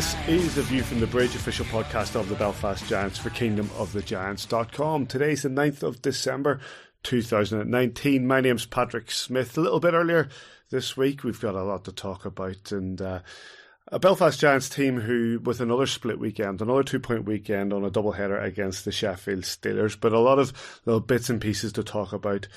This is the View from the Bridge official podcast of the Belfast Giants for kingdomofthegiants.com. Today's the 9th of December 2019. My name's Patrick Smith. A little bit earlier this week, we've got a lot to talk about and uh, a Belfast Giants team who, with another split weekend, another two point weekend on a double header against the Sheffield Steelers, but a lot of little bits and pieces to talk about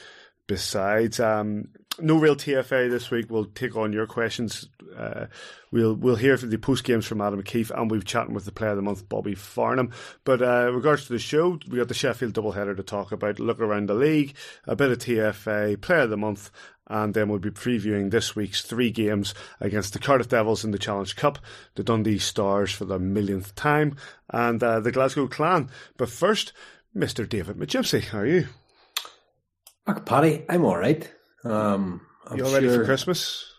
besides. Um, no real TFA this week. We'll take on your questions. Uh, we'll we'll hear from the post games from Adam Keefe, and we've chatting with the Player of the Month, Bobby Farnham. But uh, regards to the show, we got the Sheffield doubleheader to talk about. Look around the league, a bit of TFA, Player of the Month, and then we'll be previewing this week's three games against the Cardiff Devils in the Challenge Cup, the Dundee Stars for the millionth time, and uh, the Glasgow Clan. But first, Mr. David McGipsy, how are you? Look, Paddy, I'm all right. Um, I'm you all ready for Christmas?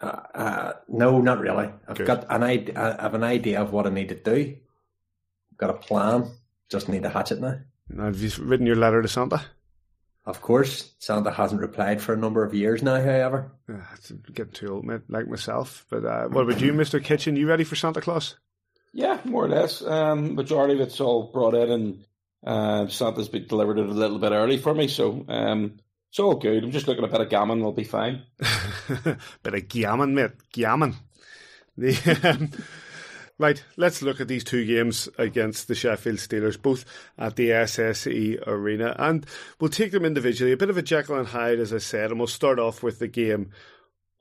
Uh, uh, no, not really. I've Good. got an idea. I have an idea of what I need to do. I've got a plan. Just need to hatch it now. have you written your letter to Santa? Of course, Santa hasn't replied for a number of years now. However, yeah, it's getting too old, mate, like myself. But uh, what about you, Mister Kitchen? You ready for Santa Claus? Yeah, more or less. Um, majority of it's all brought in, and uh, Santa's been delivered it a little bit early for me, so um, it's all good. I'm just looking at a bit of gammon. We'll be fine. bit of gammon, mate. Gammon. The, um, right, let's look at these two games against the Sheffield Steelers, both at the SSE Arena, and we'll take them individually. A bit of a Jekyll and Hyde, as I said, and we'll start off with the game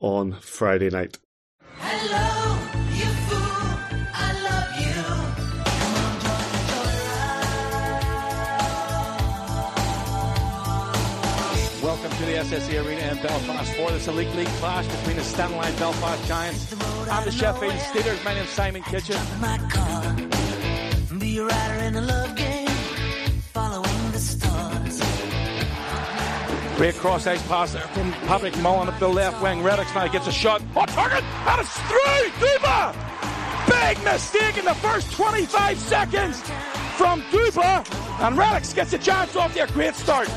on Friday night. Hello. SSE Arena in Belfast for this Elite League clash between the Stena Line Belfast Giants and the Sheffield Steelers. My name's Simon Kitchen. Be a rider in a love game, following the stars. Great cross ice pass there from Patrick Mullen up the left wing. Reddox now gets a shot. Oh, target! And it's through! Duba! Big mistake in the first 25 seconds from Duba. And Reddox gets the chance off there. Great start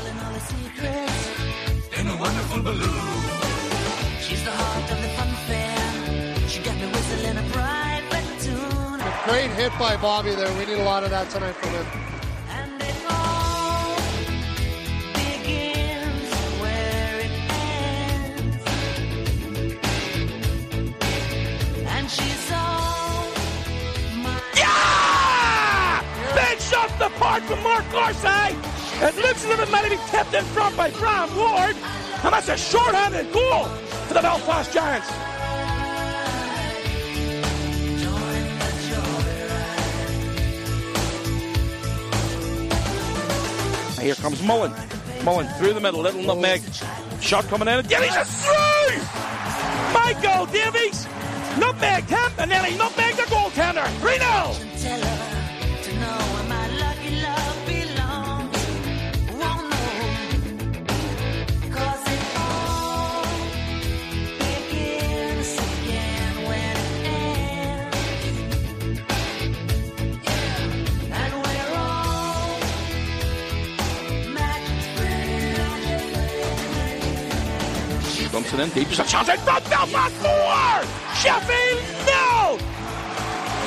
in a wonderful balloon. She's the heart of the fun fair. She got me whistling a private tune. A great hit by Bobby there. We need a lot of that tonight from him. shot the park from Mark Garside. It looks as if it might have been tipped in front by Brian Ward. And that's a short-handed goal for the Belfast Giants. Here comes Mullen. Mullen through the middle, little nutmeg. Shot coming in, Davies is through! Michael Davies nutmegged him, and then he nutmegged the goaltender. 3 0. Thompson in deep. There's a chance in front. Belfast four. Sheffield no.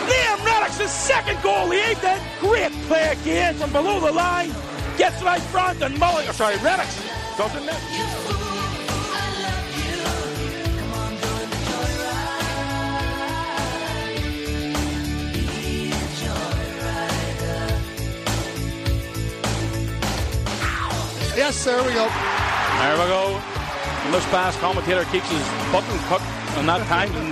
Liam Reddox's second goal. He ate that Great play again from below the line. Gets right front and Mulling. Oh, sorry, Reddox doesn't miss. Yes, there we go. There we go. This pass, commentator keeps his button cut on that time, and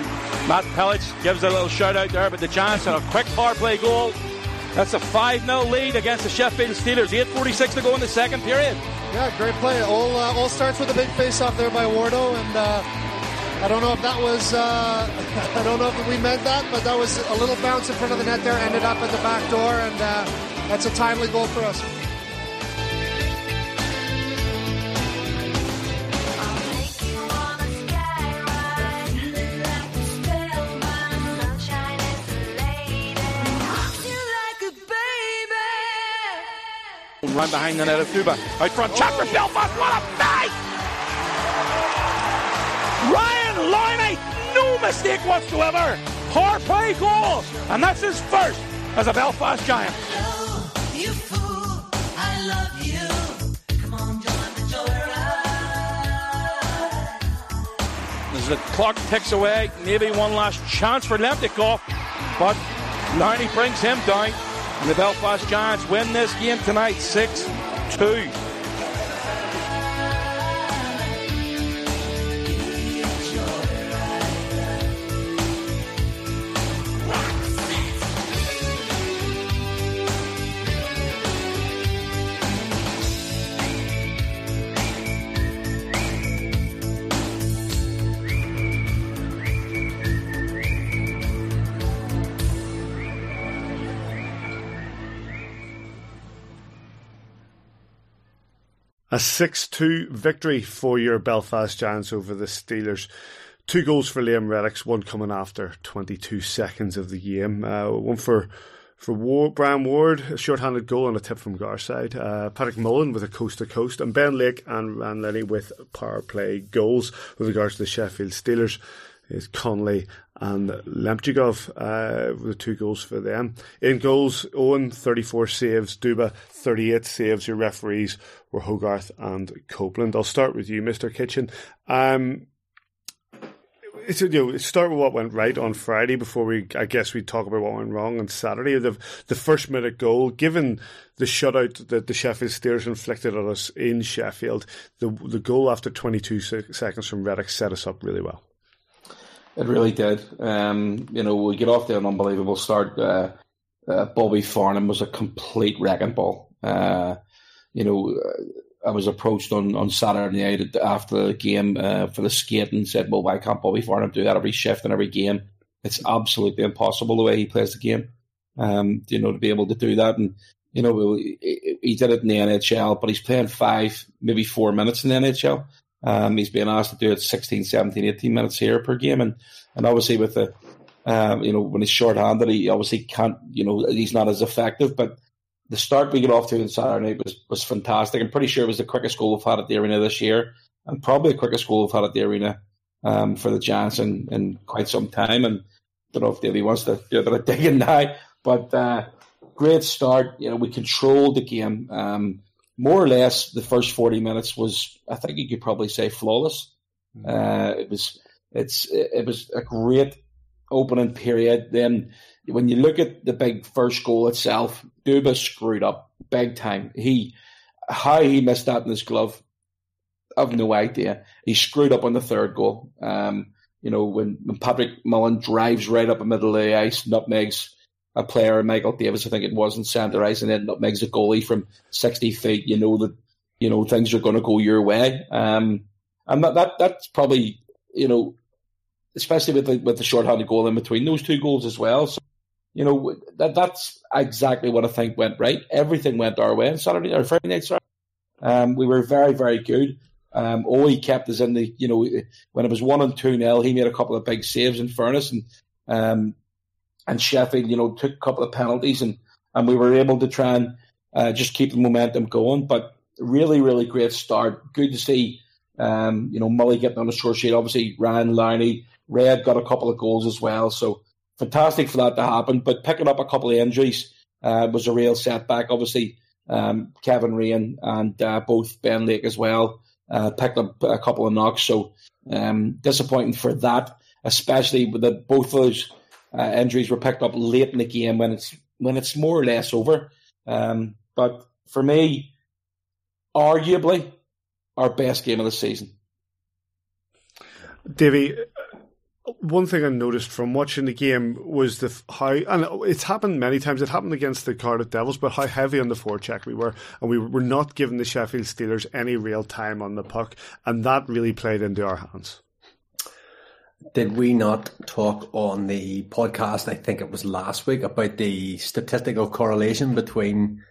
Matt Pellich gives a little shout out there. But the Giants had a quick power play goal. That's a 5 0 lead against the Sheffield Steelers. 8.46 to go in the second period. Yeah, great play. All, uh, all starts with a big face off there by Wardo, and uh, I don't know if that was, uh, I don't know if we meant that, but that was a little bounce in front of the net there, ended up at the back door, and uh, that's a timely goal for us. Run behind the net of Duba. Out front, shot for Belfast. What a fight! Ryan Lowney, no mistake whatsoever. power play goal, and that's his first as a Belfast Giant. As the clock ticks away, maybe one last chance for Lemtikov, but Lowney brings him down. And the Belfast Giants win this game tonight 6 2. A 6 2 victory for your Belfast Giants over the Steelers. Two goals for Liam Reddox, one coming after 22 seconds of the game. Uh, one for for Ward, Brian Ward, a short-handed goal and a tip from Garside. Uh, Patrick Mullen with a coast-to-coast. And Ben Lake and Ryan Lowney with power play goals with regards to the Sheffield Steelers is Connolly and Lemchigov, uh, with two goals for them. In goals, Owen, 34 saves, Duba, 38 saves. Your referees were Hogarth and Copeland. I'll start with you, Mr. Kitchen. Um, you know, start with what went right on Friday before we, I guess, we talk about what went wrong on Saturday. The the first minute goal, given the shutout that the Sheffield Steelers inflicted on us in Sheffield, the the goal after 22 seconds from Reddox set us up really well. It really did. Um, you know, we get off to an unbelievable start. Uh, uh, Bobby Farnham was a complete wrecking ball. Uh, you know, uh, I was approached on, on Saturday night after the game uh, for the skate and said, well, why can't Bobby Farnham do that every shift and every game? It's absolutely impossible the way he plays the game, um, you know, to be able to do that. And, you know, he, did it in the NHL, but he's playing five, maybe four minutes in the NHL. Um, he's being asked to do it 16, 17, 18 minutes here per game. And, and obviously with the, um, you know, when he's short-handed, he obviously can't, you know, he's not as effective. But the start we got off to on Saturday night was, was fantastic. I'm pretty sure it was the quickest goal we've had at the arena this year, and probably the quickest goal we've had at the arena um, for the Giants in, in quite some time. And I don't know if Davey wants to do a bit of digging now, but uh, great start. You know, we controlled the game. Um, more or less, the first 40 minutes was, I think you could probably say, flawless. Mm-hmm. Uh, it was, it's, it was a great opening period. Then when you look at the big first goal itself, Duba screwed up big time. He how he missed that in his glove, I've no idea. He screwed up on the third goal. Um, you know, when, when Patrick Mullen drives right up the middle of the ice, nutmegs a player, Michael Davis, I think it was, in centre ice, and then nutmegs a goalie from 60 feet, you know that, you know, things are going to go your way. Um, and that, that that's probably, you know, especially with the, with the short-handed goal in between those two goals as well. So, you know, that that's exactly what I think went right. Everything went our way on Saturday or Friday night. Sorry, um, we were very very good. Um, all he kept us in the, you know, when it was one and two nil, he made a couple of big saves. In fairness, and um, and Sheffield, you know, took a couple of penalties, and and we were able to try and uh, just keep the momentum going. But really, really great start. Good to see, um, you know, Mully getting on the score sheet. Obviously, Ryan Lowney, Red got a couple of goals as well. So fantastic for that to happen. But picking up a couple of injuries uh, was a real setback. Obviously, um, Kevin Raine and uh, both Ben Lake as well uh, picked up a couple of knocks. So um, disappointing for that, especially with the, both of those uh, injuries were picked up late in the game when it's when it's more or less over. Um, but for me, arguably our best game of the season. Davy, one thing I noticed from watching the game was the how, and it's happened many times. It happened against the Cardiff Devils, but how heavy on the forecheck we were, and we were not giving the Sheffield Steelers any real time on the puck, and that really played into our hands. Did we not talk on the podcast? I think it was last week about the statistical correlation between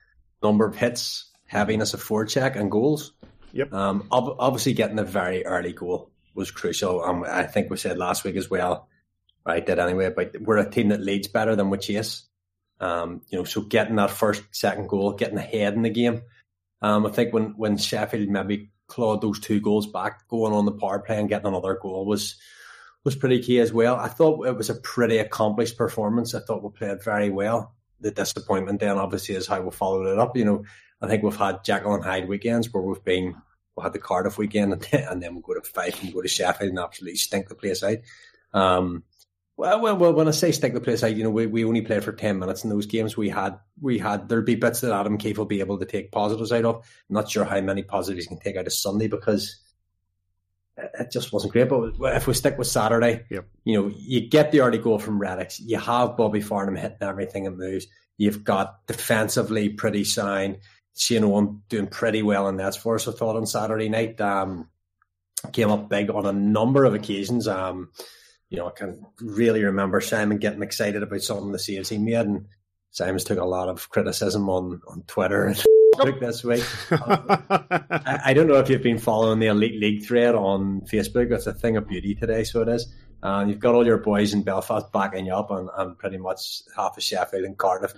number of hits, heaviness of forecheck, and goals. Yep. Um, obviously, getting a very early goal was crucial. Um, I think we said last week as well, right? Did anyway, but we're a team that leads better than we chase. Um, you know, so getting that first, second goal, getting ahead in the game. Um, I think when when Sheffield maybe clawed those two goals back, going on the power play and getting another goal was was pretty key as well. I thought it was a pretty accomplished performance. I thought we played very well. The disappointment then obviously is how we followed it up. You know, I think we've had Jekyll and Hyde weekends where we've been we had the Cardiff weekend and then, we'll go to Fife and go to Sheffield and absolutely stink the place out. Um, well, well, well, when I say stink the place out, you know, we, we only played for ten minutes in those games. We had we had there'd be bits that Adam Keefe will be able to take positives out of. I'm not sure how many positives he can take out of Sunday because it just wasn't great. But if we stick with Saturday, yep. you know, you get the early goal from Reddox. You have Bobby Farnham hitting everything it moves. You've got defensively pretty sound. Shane Owen doing pretty well in nets for us. I thought on Saturday night, um, came up big on a number of occasions. Um, you know, I can really remember Simon getting excited about some of the saves he made, and Simon's took a lot of criticism on, on Twitter and this week. I, I, don't know if you've been following the Elite League thread on Facebook. It's a thing of beauty today, so it is. Uh, you've got all your boys in Belfast backing you up, and, and pretty much half of Sheffield and Cardiff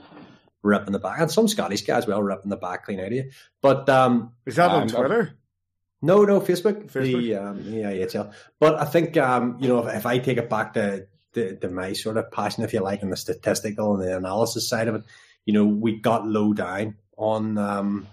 ripping the back, and some Scottish guys well ripping the back clean out of you. But um, is that on um, Twitter? No, no, Facebook. Facebook? The um, yeah, EHL. But I think um, you know if, if I take it back to, to, to my sort of passion, if you like, and the statistical and the analysis side of it, you know, we got low down on um,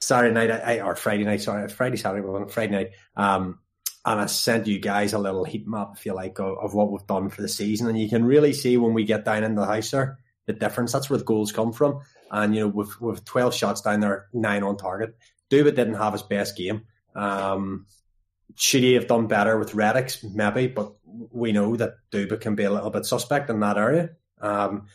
Saturday night I, or Friday night. Sorry, Friday, Saturday, but Friday night. Um, and I sent you guys a little heat map, if you like, of, of, what we've done for the season, and you can really see when we get down in the house there the difference. That's where the goals come from. And you know, with with twelve shots down there, nine on target. Duba didn't have his best game. Um, should he have done better with Reddox? Maybe, but we know that Duba can be a little bit suspect in that area. Um,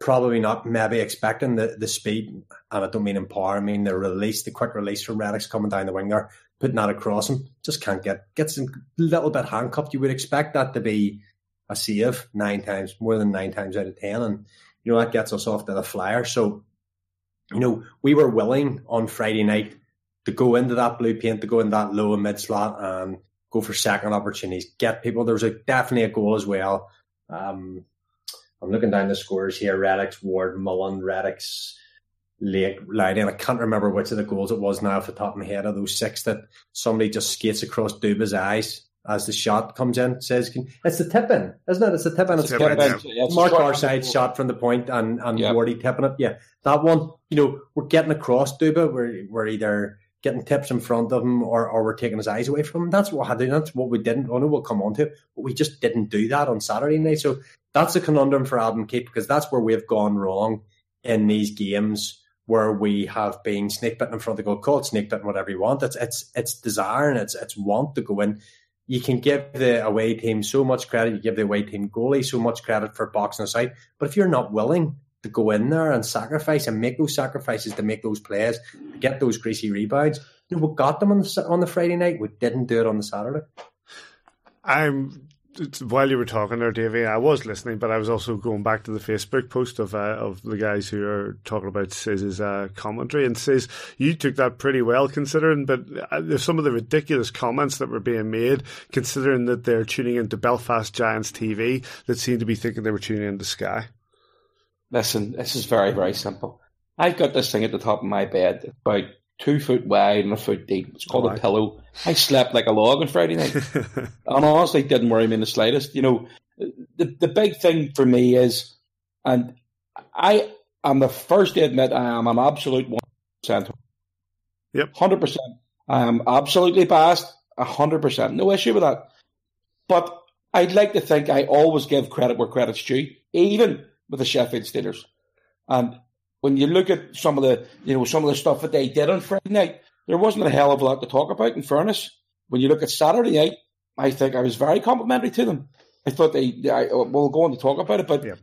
probably not maybe expecting the, the speed, and I don't mean in power, I mean the release, the quick release from Reddox coming down the wing there, putting that across him. Just can't get, gets a little bit handcuffed. You would expect that to be a save nine times, more than nine times out of ten. And, you know, that gets us off to the flyer. So, you know, we were willing on Friday night to go into that blue paint, to go in that low and mid slot and go for second opportunities, get people. There was a, definitely a goal as well. Um, I'm looking down the scores here. Reddox, Ward, Mullen, Reddox, Lake, Lowney, I can't remember which of the goals it was now off the top of my head of those six that somebody just skates across Duba's eyes as the shot comes in. Says it's the tip in, isn't it? It's the tip in. It's, it's tip in. Yeah. Mark Garside shot from the point and and yep. Wardy tipping it. Yeah, that one. You know, we're getting across Duba. We're we're either getting tips in front of him or, or we're taking his eyes away from him. That's what had that's what we didn't. I know we'll come on to it, but we just didn't do that on Saturday night. So that's a conundrum for Adam Keefe because that's where we've gone wrong in these games where we have been snake bitten in front of the goal. Call it snake bitten, whatever you want. It's it's it's desire and it's it's want to go in. You can give the away team so much credit. You give the away team goalie so much credit for boxing aside. But if you're not willing to go in there and sacrifice and make those sacrifices to make those plays, get those greasy rebounds. You know, we got them on the, on the Friday night. We didn't do it on the Saturday. I'm while you were talking there, Davey, I was listening, but I was also going back to the Facebook post of uh, of the guys who are talking about Siz's uh, commentary, and says you took that pretty well, considering. But uh, there's some of the ridiculous comments that were being made, considering that they're tuning into Belfast Giants TV, that seem to be thinking they were tuning into Sky. Listen, this is very, very simple. I've got this thing at the top of my bed, about two foot wide and a foot deep. It's called oh, a pillow. I slept like a log on Friday night. and honestly, didn't worry me in the slightest. You know, the, the big thing for me is, and I am the first to admit I am an absolute 100%. Yep. 100%. I am absolutely biased, 100%. No issue with that. But I'd like to think I always give credit where credit's due, even with the Sheffield Steelers. And when you look at some of the, you know, some of the stuff that they did on Friday night, there wasn't a hell of a lot to talk about. In fairness, when you look at Saturday night, I think I was very complimentary to them. I thought they, I, we'll go on to talk about it, but yeah.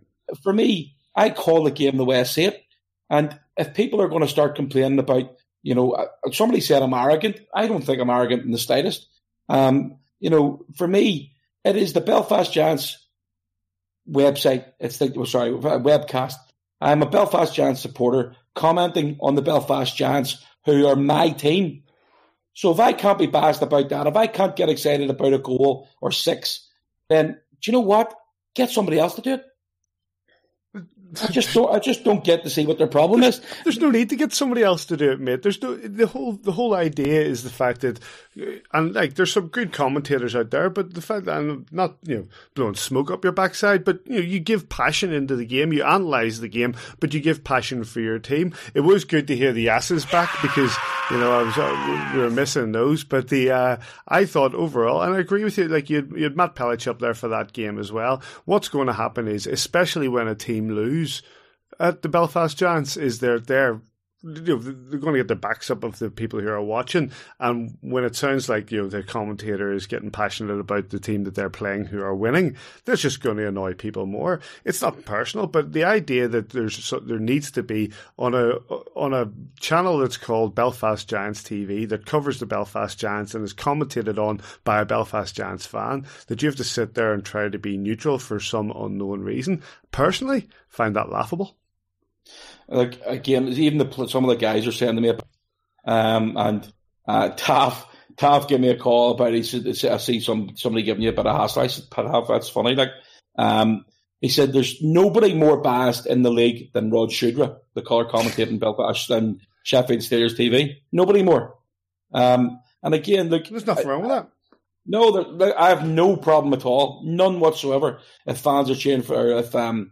for me, I call the game the way I see it. And if people are going to start complaining about, you know, uh, somebody said I'm arrogant. I don't think I'm arrogant in the slightest. Um, you know, for me, it is the Belfast Giants website. It's the oh, sorry webcast. I'm a Belfast Giants supporter commenting on the Belfast Giants, who are my team. So if I can't be biased about that, if I can't get excited about a goal or six, then do you know what? Get somebody else to do it. I just don't. I just don't get to see what their problem is. There's no need to get somebody else to do it, mate. There's no the whole the whole idea is the fact that, and like there's some good commentators out there, but the fact that I'm not you know blowing smoke up your backside, but you know you give passion into the game, you analyze the game, but you give passion for your team. It was good to hear the asses back because you know I was uh, we were missing those, but the uh, I thought overall, and I agree with you. Like you had, you had Matt Pellich up there for that game as well. What's going to happen is, especially when a team lose at the Belfast Giants is they're they're you know, they're going to get the backs up of the people who are watching. And when it sounds like you know the commentator is getting passionate about the team that they're playing who are winning, that's just going to annoy people more. It's not personal, but the idea that there's there needs to be on a on a channel that's called Belfast Giants TV that covers the Belfast Giants and is commentated on by a Belfast Giants fan, that you have to sit there and try to be neutral for some unknown reason. Personally, find that laughable. Like again, even the some of the guys are saying to me, um, and uh, Taff Taff gave me a call about. He said, "I see some somebody giving you a bit of hassle." I said, "Taff, that's funny." Like, um, he said, "There's nobody more biased in the league than Ron Shudra, the colour commentating Belfast and Sheffield Steelers TV. Nobody more." Um, and again, look, there's nothing wrong with that. No, I have no problem at all, none whatsoever. If fans are cheering for, if um,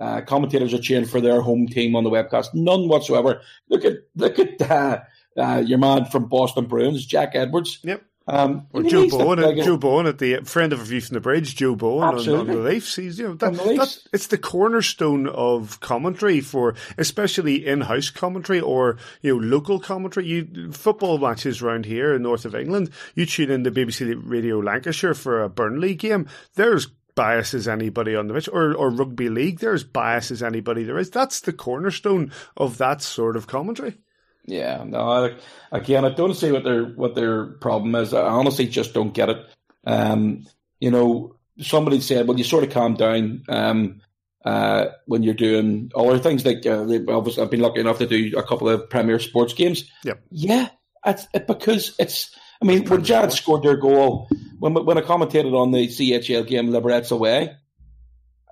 uh, commentators are cheering for their home team on the webcast. None whatsoever. Look at look at uh, uh, your man from Boston Bruins, Jack Edwards. Yep. Um, or Joe Bowen, at, Joe Bowen at the friend of a view from the bridge, Joe Bowen on, on, the Leafs. He's you know that, that, it's the cornerstone of commentary for especially in-house commentary or you know local commentary. You football matches around here in north of England. You tune in to BBC Radio Lancashire for a Burnley game. There's bias as anybody on the pitch, or, or rugby league, there's bias as anybody there is. That's the cornerstone of that sort of commentary. Yeah, no. I, again, I don't see what their what their problem is. I honestly just don't get it. Um, you know, somebody said, "Well, you sort of calm down um, uh, when you're doing other things." Like, uh, obviously, I've been lucky enough to do a couple of Premier Sports games. Yep. Yeah, it's it, because it's. I mean, when Jad scored their goal, when when I commentated on the CHL game Liberec away,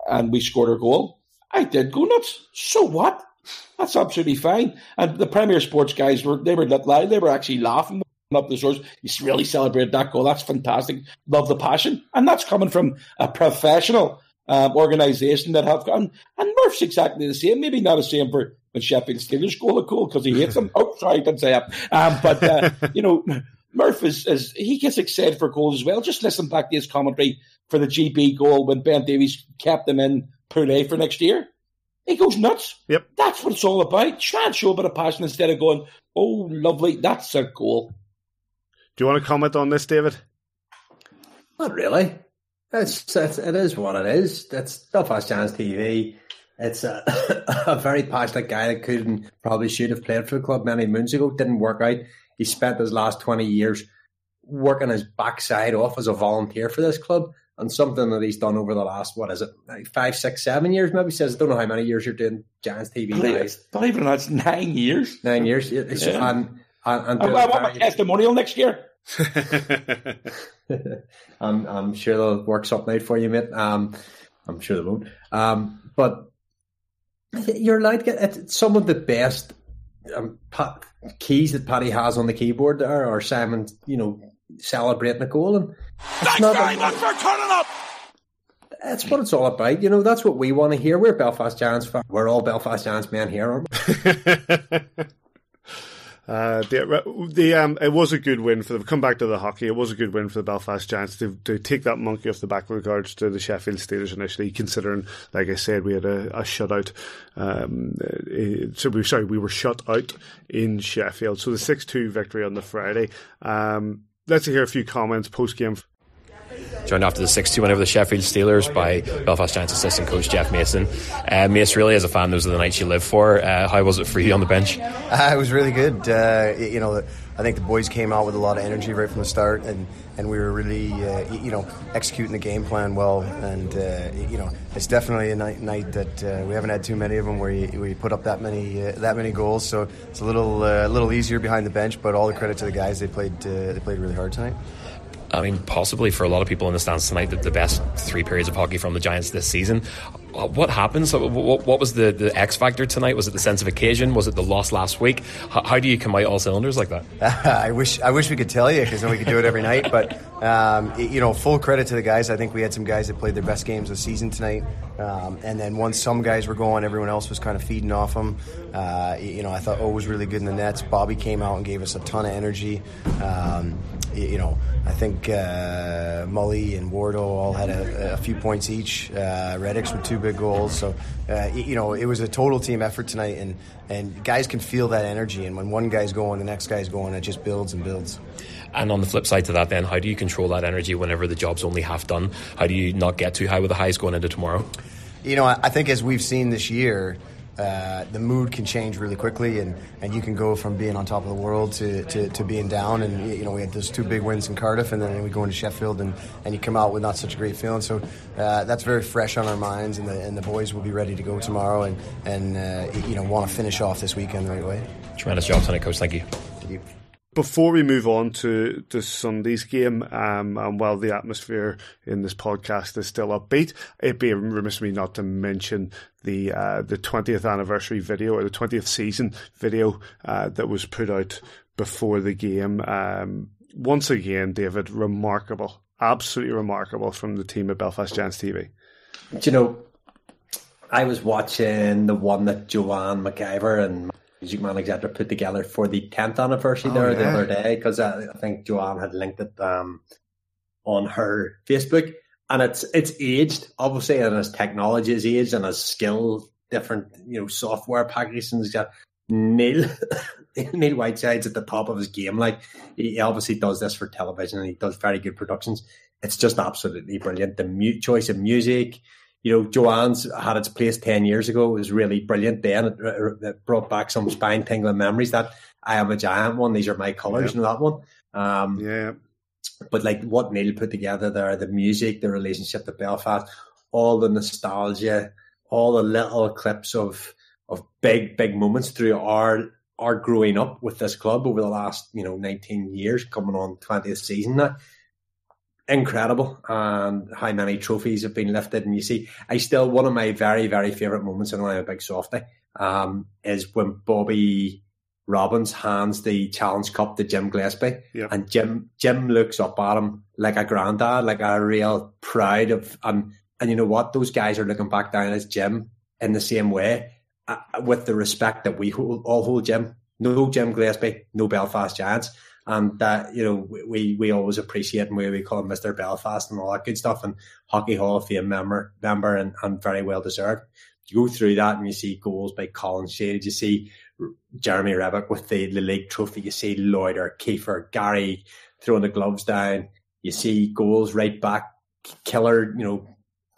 and we scored our goal, I did go nuts. So what? That's absolutely fine. And the Premier Sports guys were they were not they were actually laughing up the shores. You really celebrated that goal. That's fantastic. Love the passion, and that's coming from a professional um, organisation that have gone. And Murph's exactly the same. Maybe not the same for when Sheffield Steelers goal a goal because he hates them. oh, sorry, I didn't say that. Um, but uh, you know, Murph is, is he gets excited for goals as well. Just listen back to his commentary for the GB goal when Ben Davies kept them in Pool A for next year. He goes nuts. Yep. That's what it's all about. Try and show a bit of passion instead of going, oh, lovely, that's a goal. Do you want to comment on this, David? Not really. It's, it's it is what it is. It's Belfast Giants TV. It's a, a very passionate guy that couldn't probably should have played for the club many moons ago. Didn't work out. He spent his last twenty years working his backside off as a volunteer for this club and something that he's done over the last what is it like five, six, seven years? Maybe says I don't know how many years you're doing Giants TV. Believe Not even that's nine years. Nine years. It's yeah. and, and, and I, I want my testimonial next year. I'm, I'm sure they'll work something out for you, mate. Um, I'm sure they won't. Um, but you're allowed to get some of the best um, keys that Paddy has on the keyboard there, or Simon, you know, celebrating a goal. And Thanks very much for turning up. That's what it's all about. You know, that's what we want to hear. We're Belfast Giants fans. We're all Belfast Giants men here, aren't we? Uh, the, the um, it was a good win for them. Come back to the hockey. It was a good win for the Belfast Giants to, to take that monkey off the back with regards to the Sheffield Steelers initially. Considering, like I said, we had a, a shutout. Um, uh, so we sorry, we were shut out in Sheffield. So the six two victory on the Friday. Um, let's hear a few comments post game. Joined after the 6 2 win over the Sheffield Steelers by Belfast Giants assistant coach Jeff Mason. Uh, Mace, really, as a fan, those are the nights you live for. Uh, how was it for you on the bench? Uh, it was really good. Uh, you know, I think the boys came out with a lot of energy right from the start, and, and we were really, uh, you know, executing the game plan well. And uh, you know, it's definitely a night, night that uh, we haven't had too many of them where you, where you put up that many that many goals. So it's a little little easier behind the bench. But all the credit to the guys; they played they played really hard tonight. I mean, possibly for a lot of people in the stands tonight, the, the best three periods of hockey from the Giants this season. What happens? What, was the, the X factor tonight? Was it the sense of occasion? Was it the loss last week? How, do you come out all cylinders like that? I wish I wish we could tell you because then we could do it every night. But um, you know, full credit to the guys. I think we had some guys that played their best games of the season tonight. Um, and then once some guys were going, everyone else was kind of feeding off them. Uh, you know, I thought O was really good in the nets. Bobby came out and gave us a ton of energy. Um, you know, I think uh, Mully and Wardo all had a, a few points each. Uh, Reddox's with two big goals. So, uh, you know, it was a total team effort tonight, and, and guys can feel that energy. And when one guy's going, the next guy's going, it just builds and builds. And on the flip side to that, then, how do you control that energy whenever the job's only half done? How do you not get too high with the highs going into tomorrow? You know, I think as we've seen this year, uh, the mood can change really quickly, and, and you can go from being on top of the world to, to, to, being down. And you know, we had those two big wins in Cardiff, and then we go into Sheffield, and, and you come out with not such a great feeling. So uh, that's very fresh on our minds, and the, and the boys will be ready to go tomorrow, and and uh, you know want to finish off this weekend the right way. Tremendous job tonight, coach. Thank you. Thank you before we move on to, to Sunday's game, um, and while the atmosphere in this podcast is still upbeat, it'd be remiss of me not to mention the uh, the 20th anniversary video or the 20th season video uh, that was put out before the game. Um, once again, David, remarkable, absolutely remarkable from the team at Belfast Giants TV. Do you know, I was watching the one that Joanne McIver and music man etc put together for the 10th anniversary oh, there yeah. the other day because I, I, think Joanne had linked it um, on her Facebook and it's it's aged obviously and as technology is aged and as skill different you know software packages and got Neil Neil Whiteside's at the top of his game. Like he obviously does this for television and he does very good productions. It's just absolutely brilliant. The mute choice of music you know, Joanne's had its place 10 years ago. It was really brilliant then. It, it brought back some spine tingling memories that I am a giant one. These are my colors yeah. and that one. Um, yeah. But like what Neil put together there, the music, the relationship to Belfast, all the nostalgia, all the little clips of of big, big moments through our our growing up with this club over the last, you know, 19 years, coming on 20th season now incredible and how many trophies have been lifted. And you see, I still, one of my very, very favourite moments, and I'm a big softy, um, is when Bobby Robbins hands the Challenge Cup to Jim Gillespie. Yep. And Jim Jim looks up at him like a granddad, like a real pride of, and, and you know what? Those guys are looking back down as Jim in the same way, uh, with the respect that we hold, all hold Jim. No Jim Gillespie, no Belfast Giants and that you know we we always appreciate and we, we call him Mr. Belfast and all that good stuff. And Hockey Hall of Fame member member and, and very well deserved. You go through that and you see goals by Colin Shields, you see Jeremy Rebek with the, the league trophy, you see Loider, Kiefer, Gary throwing the gloves down, you see goals right back, Killer, you know,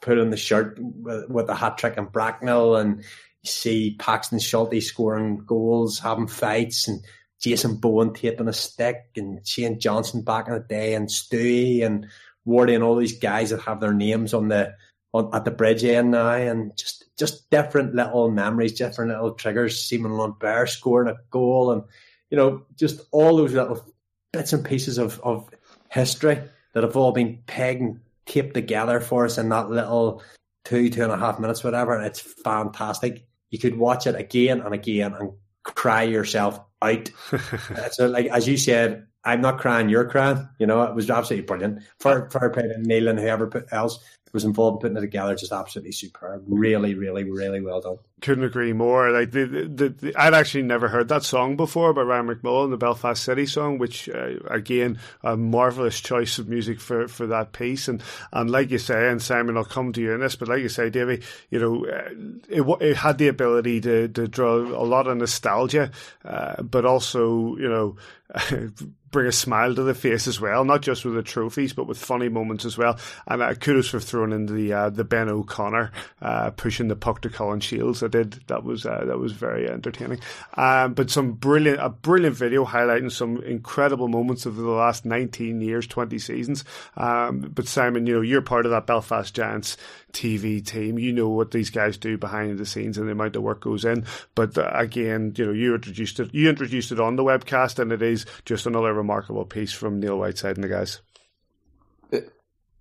put on the shirt with, a hat trick and Bracknell. And you see Paxton Schulte scoring goals, having fights and Jason Bowen taping a stick and Shane Johnson back in the day and Stewie and Wardy and all these guys that have their names on the on at the bridge end now and just just different little memories, different little triggers. Simon Lundberg scoring a goal and you know, just all those little bits and pieces of, of history that have all been pegged and taped together for us in that little two, two and a half minutes, whatever. And it's fantastic. You could watch it again and again and cry yourself out. so, like as you said, I'm not crying, you're crying. You know, it was absolutely brilliant. For for Neil and whoever else was involved in putting it together, just absolutely superb. Really, really, really well done. Couldn't agree more. Like the, the, the I'd actually never heard that song before by Ryan McMullen, the Belfast City song, which uh, again a marvelous choice of music for, for that piece. And and like you say, and Simon, I'll come to you in this, but like you say, Davey, you know, uh, it, it had the ability to to draw a lot of nostalgia, uh, but also you know. bring a smile to the face as well, not just with the trophies, but with funny moments as well. And uh, kudos for throwing in the uh, the Ben O'Connor uh, pushing the puck to Colin Shields. I did that was uh, that was very entertaining. Um, but some brilliant a brilliant video highlighting some incredible moments of the last 19 years, 20 seasons. Um, but Simon, you know you're part of that Belfast Giants TV team. You know what these guys do behind the scenes and the amount of work goes in. But uh, again, you know you introduced it you introduced it on the webcast, and it is just another remarkable piece from Neil Whiteside and the guys.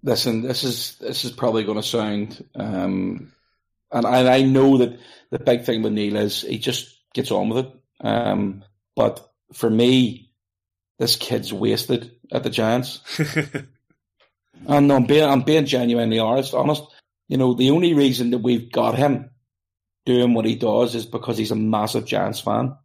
Listen, this is this is probably going to sound um, and I, I know that the big thing with Neil is he just gets on with it. Um, but for me, this kid's wasted at the Giants. and I'm being, I'm being genuinely honest. Honest, you know, the only reason that we've got him doing what he does is because he's a massive Giants fan.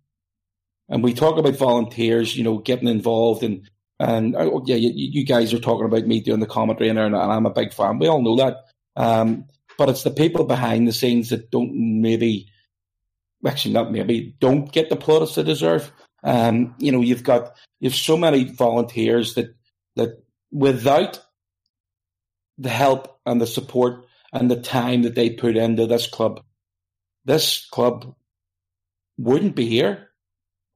And we talk about volunteers, you know, getting involved and and oh, yeah, you, you, guys are talking about me doing the commentary and, and I'm a big fan. We all know that. Um, but it's the people behind the scenes that don't maybe, actually not maybe, don't get the plaudits they deserve. Um, you know, you've got you've so many volunteers that that without the help and the support and the time that they put into this club, this club wouldn't be here,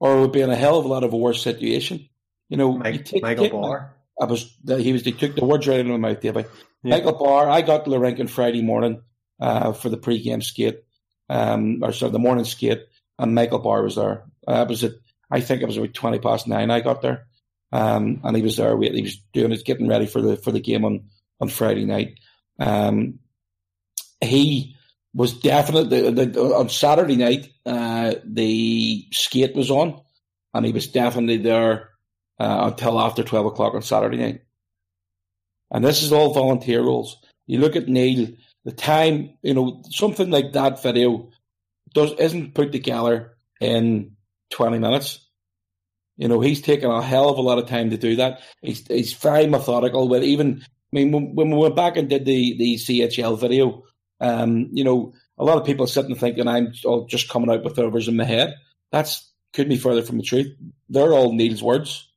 or would be in a hell of a lot of a worse situation. You know, Mike, you take, Michael Barr. I was he was they took the words right out of my mouth, David. Yeah. Michael Barr. I got to rink Friday morning uh, for the pre-game skate, um, or sorry, the morning skate, and Michael Barr was there. Uh, was at I think it was about twenty past nine. I got there, um, and he was there. He was doing it, getting ready for the for the game on on Friday night. Um, he was definitely the, the, on Saturday night. Uh, the skate was on, and he was definitely there uh, until after twelve o'clock on Saturday night. And this is all volunteer roles. You look at Neil, the time, you know, something like that video does isn't put together in 20 minutes. You know, he's taken a hell of a lot of time to do that. He's he's very methodical with even. I mean, when, when we went back and did the the CHL video, um, you know, a lot of people are sitting thinking I'm all just coming out with overs in my head. That's couldn't be further from the truth. They're all Neil's words.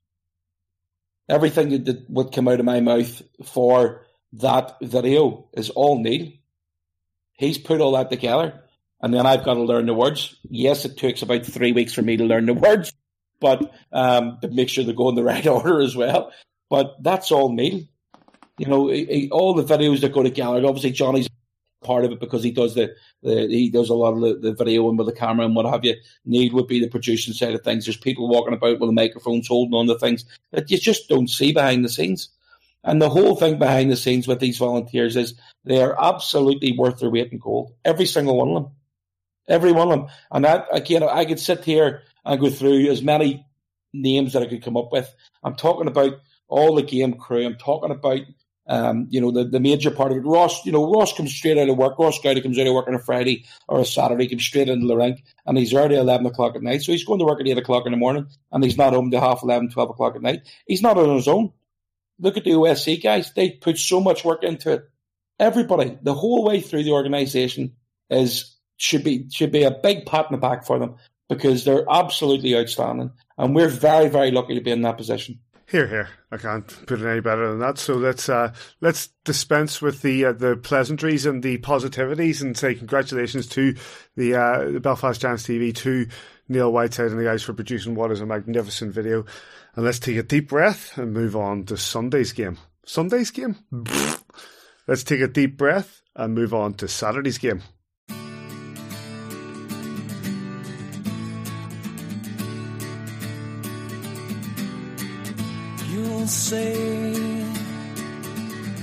Everything that would come out of my mouth for that video is all Neil. He's put all that together and then I've got to learn the words. Yes, it takes about three weeks for me to learn the words, but um, to make sure they go in the right order as well. But that's all Neil. You know, all the videos that go to together. Obviously, Johnny's part of it because he does the, the he does a lot of the, the video and with the camera and what have you. Need would be the producing side of things. There's people walking about with the microphones holding on to things that you just don't see behind the scenes. And the whole thing behind the scenes with these volunteers is they are absolutely worth their weight in gold. Every single one of them. Every one of them. And that, again, I could sit here and go through as many names that I could come up with. I'm talking about all the game crew. I'm talking about, um, you know, the, the major part of it. Ross, you know, Ross comes straight out of work. Ross Gowdy comes out of work on a Friday or a Saturday, comes straight into the rink, and he's already 11 o'clock at night. So he's going to work at 8 o'clock in the morning, and he's not home to half 11, 12 o'clock at night. He's not on his own. Look at the OSC guys. They put so much work into it. Everybody, the whole way through the organisation is should be should be a big pat in the back for them because they're absolutely outstanding, and we're very very lucky to be in that position. Here, here. I can't put it any better than that. So let's uh, let's dispense with the uh, the pleasantries and the positivities, and say congratulations to the, uh, the Belfast Giants TV to Neil Whiteside and the guys for producing what is a magnificent video. And let's take a deep breath and move on to Sunday's game. Sunday's game. let's take a deep breath and move on to Saturday's game. Say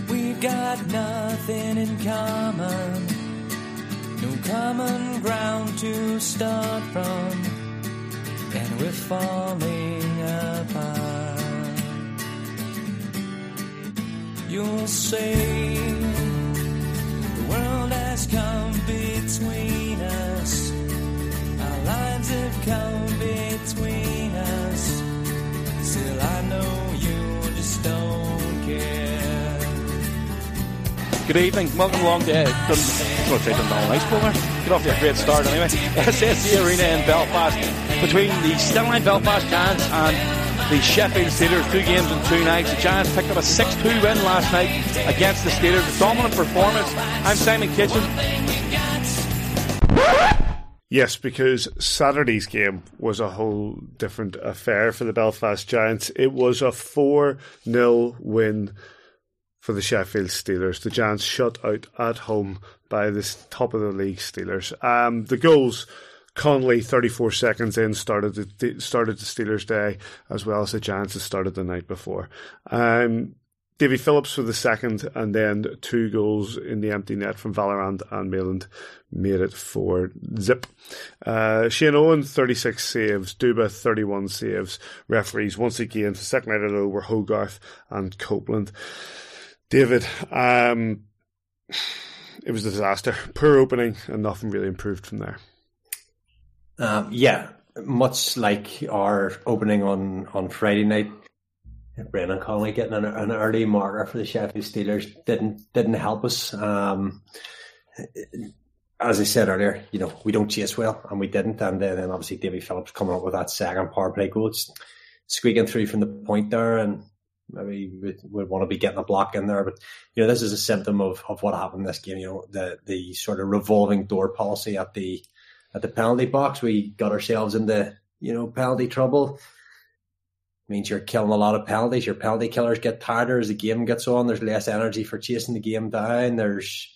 we've got nothing in common, no common ground to start from, and we're falling apart. You'll say the world has come between us, our lives have come between Good evening. Welcome along to uh, Dun- I'm going to say Dundonald Ice Bowl Get off to a great start anyway. SSE Arena in Belfast between the Stena Line Belfast Giants and the Sheffield Steelers. Two games in two nights. The Giants picked up a 6-2 win last night against the Steelers. A dominant performance. I'm Simon Kitchen. Yes, because Saturday's game was a whole different affair for the Belfast Giants. It was a 4 0 win for the Sheffield Steelers. The Giants shut out at home by the top of the league Steelers. Um, the goals. Connolly, 34 seconds in, started the, started the Steelers' day as well as the Giants had started the night before. Um, Davy Phillips for the second, and then two goals in the empty net from Vallerand and Mayland made it for Zip. Uh, Shane Owen, 36 saves, Duba, 31 saves. Referees, once again, for second night in a row were Hogarth and Copeland. David, um, it was a disaster. Poor opening, and nothing really improved from there. Um, yeah, much like our opening on, on Friday night, Brendan Connolly getting an, an, early marker for the Sheffield Steelers didn't didn't help us. Um, as I said earlier, you know we don't chase well, and we didn't. And then, obviously Davy Phillips coming up with that second power play goal, squeaking through from the point there, and maybe we would want to be getting a block in there. But you know this is a symptom of, of what happened in this game. You know the the sort of revolving door policy at the at the penalty box. We got ourselves into you know penalty trouble means you're killing a lot of penalties. Your penalty killers get tired as the game gets on. There's less energy for chasing the game down. There's,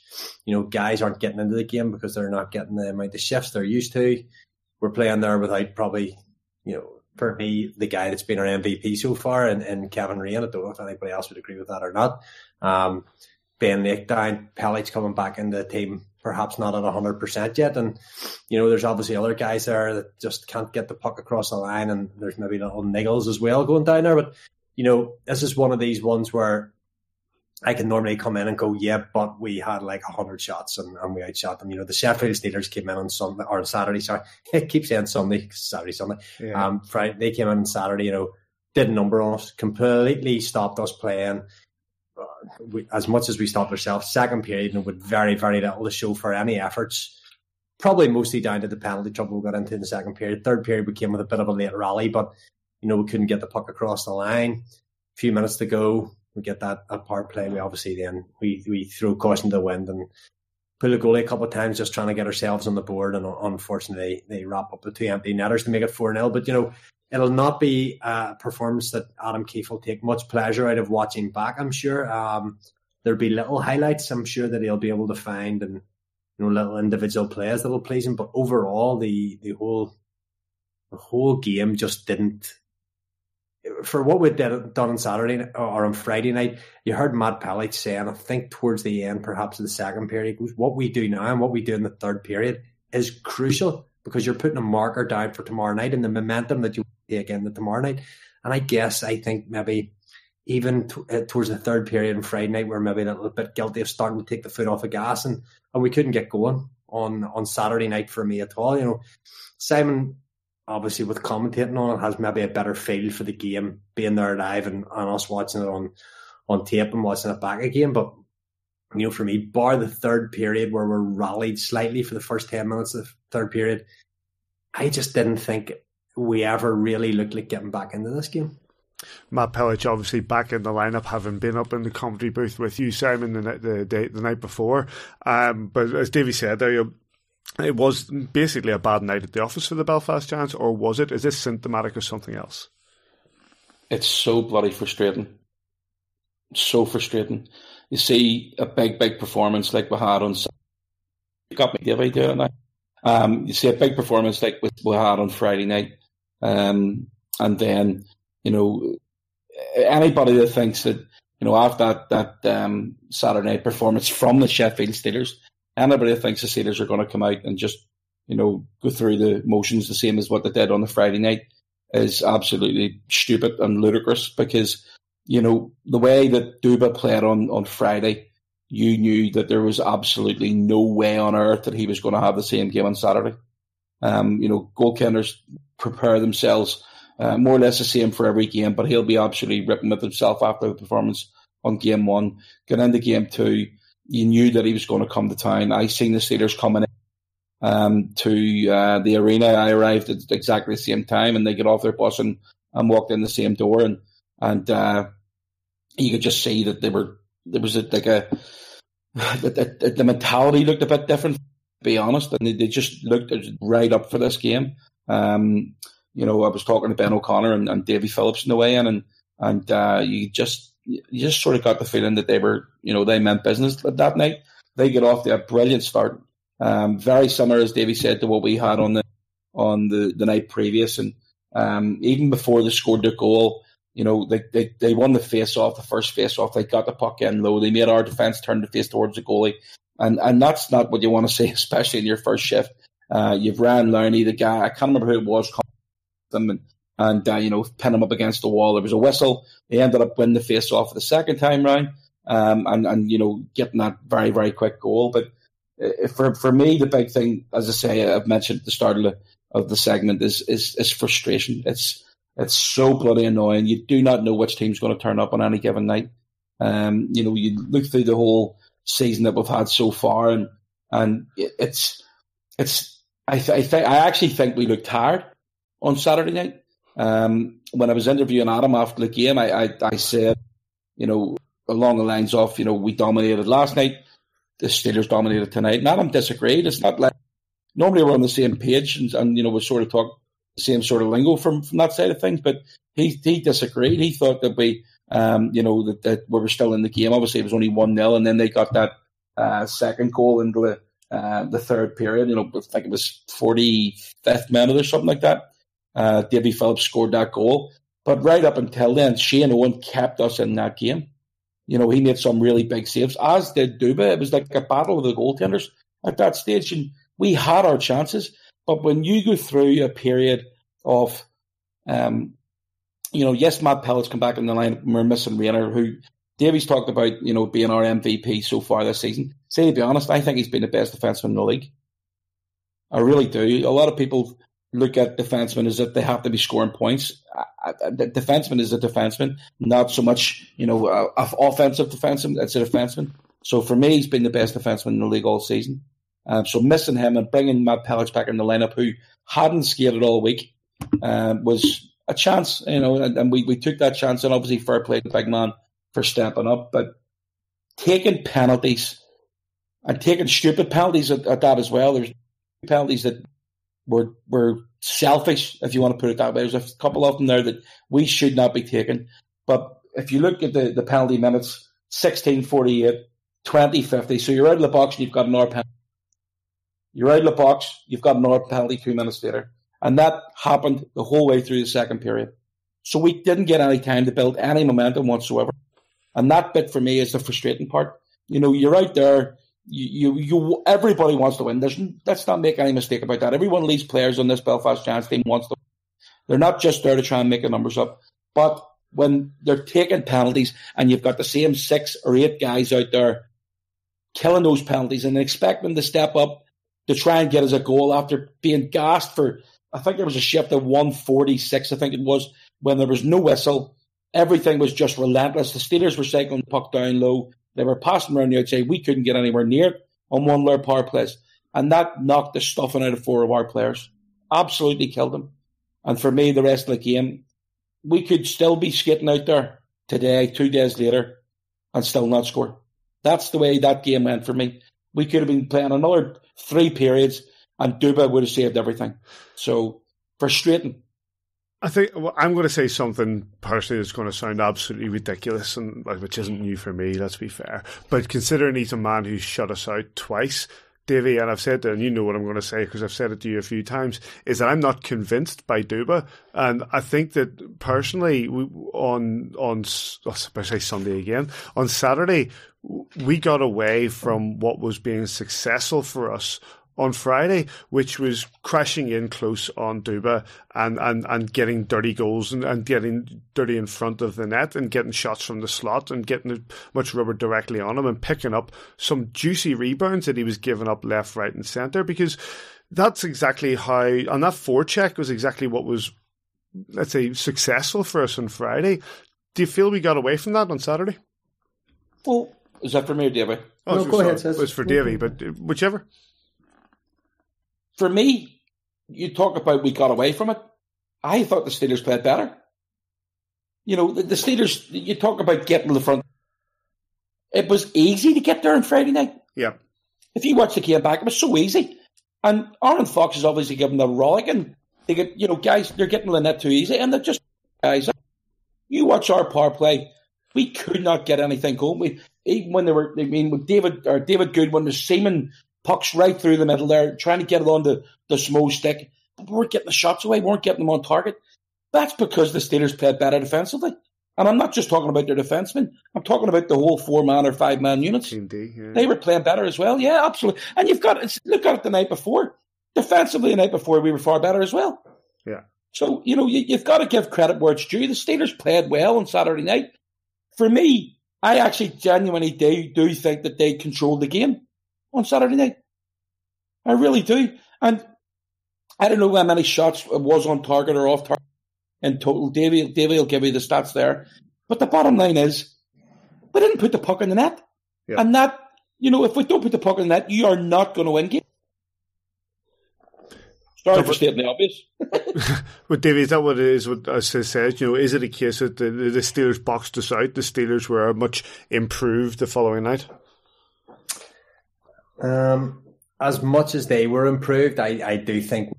you know, guys aren't getting into the game because they're not getting the amount of shifts they're used to. We're playing there without probably, you know, for me, the guy that's been our MVP so far and, and Kevin Raine. I don't know if anybody else would agree with that or not. Um, Ben Lake down, Pelech's coming back into the team perhaps not at 100% yet. And, you know, there's obviously other guys there that just can't get the puck across the line. And there's maybe little niggles as well going down there. But, you know, this is one of these ones where I can normally come in and go, yeah, but we had like 100 shots and, and we outshot them. You know, the Sheffield Steelers came in on Sunday or on Saturday. Sorry, I keep saying Sunday, Saturday, Sunday. Yeah. Um, Friday, they came in on Saturday, you know, did a number on us, completely stopped us playing we, as much as we stopped ourselves, second period and with very, very little to show for any efforts. Probably mostly down to the penalty trouble we got into in the second period. Third period we came with a bit of a late rally, but you know we couldn't get the puck across the line. A few minutes to go, we get that, that power play. We obviously then we we throw caution to the wind and pull a goalie a couple of times just trying to get ourselves on the board. And unfortunately, they wrap up the two empty netters to make it four 0 But you know, it'll not be a performance that Adam Keefe will take much pleasure out of watching back. I'm sure um, there'll be little highlights. I'm sure that he'll be able to find and you know little individual players that'll please him. But overall, the the whole the whole game just didn't. For what we did done on Saturday or on Friday night, you heard Matt Pelech saying, I think towards the end, perhaps of the second period, what we do now and what we do in the third period is crucial because you're putting a marker down for tomorrow night and the momentum that you again the tomorrow night. And I guess I think maybe even t- uh, towards the third period on Friday night, we're maybe a little bit guilty of starting to take the foot off the gas, and, and we couldn't get going on on Saturday night for me at all. You know, Simon obviously with commentating on it has maybe a better feel for the game, being there live and, and us watching it on on tape and watching it back again. But you know, for me, bar the third period where we're rallied slightly for the first ten minutes of the third period, I just didn't think we ever really looked like getting back into this game. Matt Pelech obviously back in the lineup, having been up in the commentary booth with you, Simon, the the, the, the night before. Um, but as Davey said, there it was basically a bad night at the office for the Belfast Giants, or was it? Is this symptomatic of something else? It's so bloody frustrating. So frustrating. You see a big, big performance like we had on. You got me. Um, you see a big performance like we had on Friday night um, and then, you know, anybody that thinks that, you know, after that, that um, Saturday night performance from the Sheffield Steelers, anybody that thinks the Steelers are going to come out and just, you know, go through the motions the same as what they did on the Friday night is absolutely stupid and ludicrous because, you know, the way that Duba played on, on Friday, you knew that there was absolutely no way on earth that he was going to have the same game on Saturday. Um, you know, goaltenders prepare themselves uh, more or less the same for every game, but he'll be absolutely ripping with himself after the performance on game one. Getting into game two, you knew that he was going to come to town. I seen the Steelers coming in um, to uh, the arena. I arrived at exactly the same time, and they get off their bus and, and walked in the same door, and and uh, you could just see that they were there was a, like a the, the, mentality looked a bit different. To be honest, and they, they just looked right up for this game. Um, you know, I was talking to Ben O'Connor and, and Davy Phillips in the way in, and and uh, you just you just sort of got the feeling that they were, you know, they meant business that night. They get off to a brilliant start, um, very similar as Davy said to what we had on the on the, the night previous, and um, even before they scored their goal, You know, they, they, they won the face off, the first face off. They got the puck in low. They made our defense turn the face towards the goalie. And and that's not what you want to see, especially in your first shift. Uh, you've ran Lowney, the guy, I can't remember who it was, them and, and uh, you know, pin him up against the wall. There was a whistle. They ended up winning the face off the second time round um, and, and, you know, getting that very, very quick goal. But uh, for for me, the big thing, as I say, I've mentioned at the start of the, of the segment, is, is, is frustration. It's it's so bloody annoying. You do not know which team's going to turn up on any given night. Um, you know, you look through the whole season that we've had so far, and and it's it's. I th- I, th- I actually think we looked tired on Saturday night. Um, when I was interviewing Adam after the game, I, I, I said, you know, along the lines of, you know, we dominated last night, the Steelers dominated tonight. And Adam disagreed. It's not like normally we're on the same page and, and you know, we sort of talk the same sort of lingo from, from that side of things. But he he disagreed. He thought that we, um, you know, that, that we were still in the game. Obviously, it was only 1 0, and then they got that uh, second goal into the, uh, the third period. You know, I think it was 45th minute or something like that. Uh, Phillips scored that goal. But right up until then, Shane Owen kept us in that game. You know, he made some really big saves, as did Duba. It was like a battle of the goaltenders at that stage. And we had our chances. But when you go through a period of, um, you know, yes, Matt Pelech's come back in the line. We're missing Rayner, who Davies talked about, you know, being our MVP so far this season. Say, to be honest, I think he's been the best defenseman in the league. I really do. A lot of people look at defensemen is that they have to be scoring points. The defenseman is a defenseman, not so much, you know, offensive defenseman. That's a defenseman. So for me, he's been the best defenseman in the league all season. Um, so missing him and bringing Matt Pelech back in the lineup, who hadn't skated all week, um, was a chance, you know, and, and, we, we took that chance. And obviously, fair play to Big Man for stepping up. But taking penalties and taking stupid penalties at, at that as well. There's penalties that were were selfish, if you want to put it that way. There's a couple of them there that we should not be taking. But if you look at the, the penalty minutes, 16, 48, 20, 50. So you're out of the box and you've got another penalty. You're out of the box, you've got another penalty two minutes later. And that happened the whole way through the second period. So we didn't get any time to build any momentum whatsoever. And that bit for me is the frustrating part. You know, you're out there, you, you, you, everybody wants to win. There's, let's not make any mistake about that. Everyone leaves players on this Belfast Giants team wants to. Win. They're not just there to try and make the numbers up, but when they're taking penalties and you've got the same six or eight guys out there killing those penalties and expecting to step up to try and get us a goal after being gassed for, I think there was a shift of 146, I think it was, when there was no whistle. Everything was just relentless. The Steelers were cycling the puck down low. They were passing around the outside. We couldn't get anywhere near on one of power plays. And that knocked the stuffing out of four of our players. Absolutely killed them. And for me, the rest of the game, we could still be skating out there today, two days later, and still not score. That's the way that game went for me. We could have been playing another three periods, and Duba would have saved everything. So frustrating. I think well, I'm going to say something personally that's going to sound absolutely ridiculous, and which isn't new for me. Let's be fair. But considering he's a man who's shut us out twice, Davy, and I've said that, and you know what I'm going to say because I've said it to you a few times, is that I'm not convinced by Duba, and I think that personally, we, on on oh, especially Sunday again on Saturday, we got away from what was being successful for us on Friday, which was crashing in close on Duba and, and, and getting dirty goals and, and getting dirty in front of the net and getting shots from the slot and getting much rubber directly on him and picking up some juicy rebounds that he was giving up left, right, and centre because that's exactly how, and that forecheck was exactly what was, let's say, successful for us on Friday. Do you feel we got away from that on Saturday? Well, is that for me or Davy? Oh, no, go ahead. It was for Davy, but whichever for me, you talk about we got away from it. I thought the Steelers played better. You know, the, the Steelers, you talk about getting to the front. It was easy to get there on Friday night. Yeah. If you watch the game back, it was so easy. And Aaron Fox is obviously giving the rollick and they get, you know, guys, they're getting the net too easy and they're just, guys, you watch our power play, we could not get anything going. We, even when they were, I mean, with David, or David Goodwin was seeming pucks right through the middle there, trying to get it on the, the small stick. But we weren't getting the shots away, we weren't getting them on target. That's because the Steelers played better defensively. And I'm not just talking about their defensemen. I'm talking about the whole four man or five man units. Indeed, yeah. They were playing better as well. Yeah, absolutely. And you've got look at it the night before. Defensively, the night before we were far better as well. Yeah. So you know you, have got to give credit where it's due. The Steelers played well on Saturday night. For me, I actually genuinely do, do think that they controlled the game on Saturday night. I really do. And I don't know how many shots it was on target or off target in total. Davey, Davey will give you the stats there. But the bottom line is, we didn't put the puck in the net. And that, you know, if we don't put the puck in the net, you are not going to win game. Sorry for stating the obvious. but Davey, is that what it is? What as I said, you know, is it a case that the, the Steelers boxed us out? The Steelers were much improved the following night. Um, as much as they were improved, I, I do think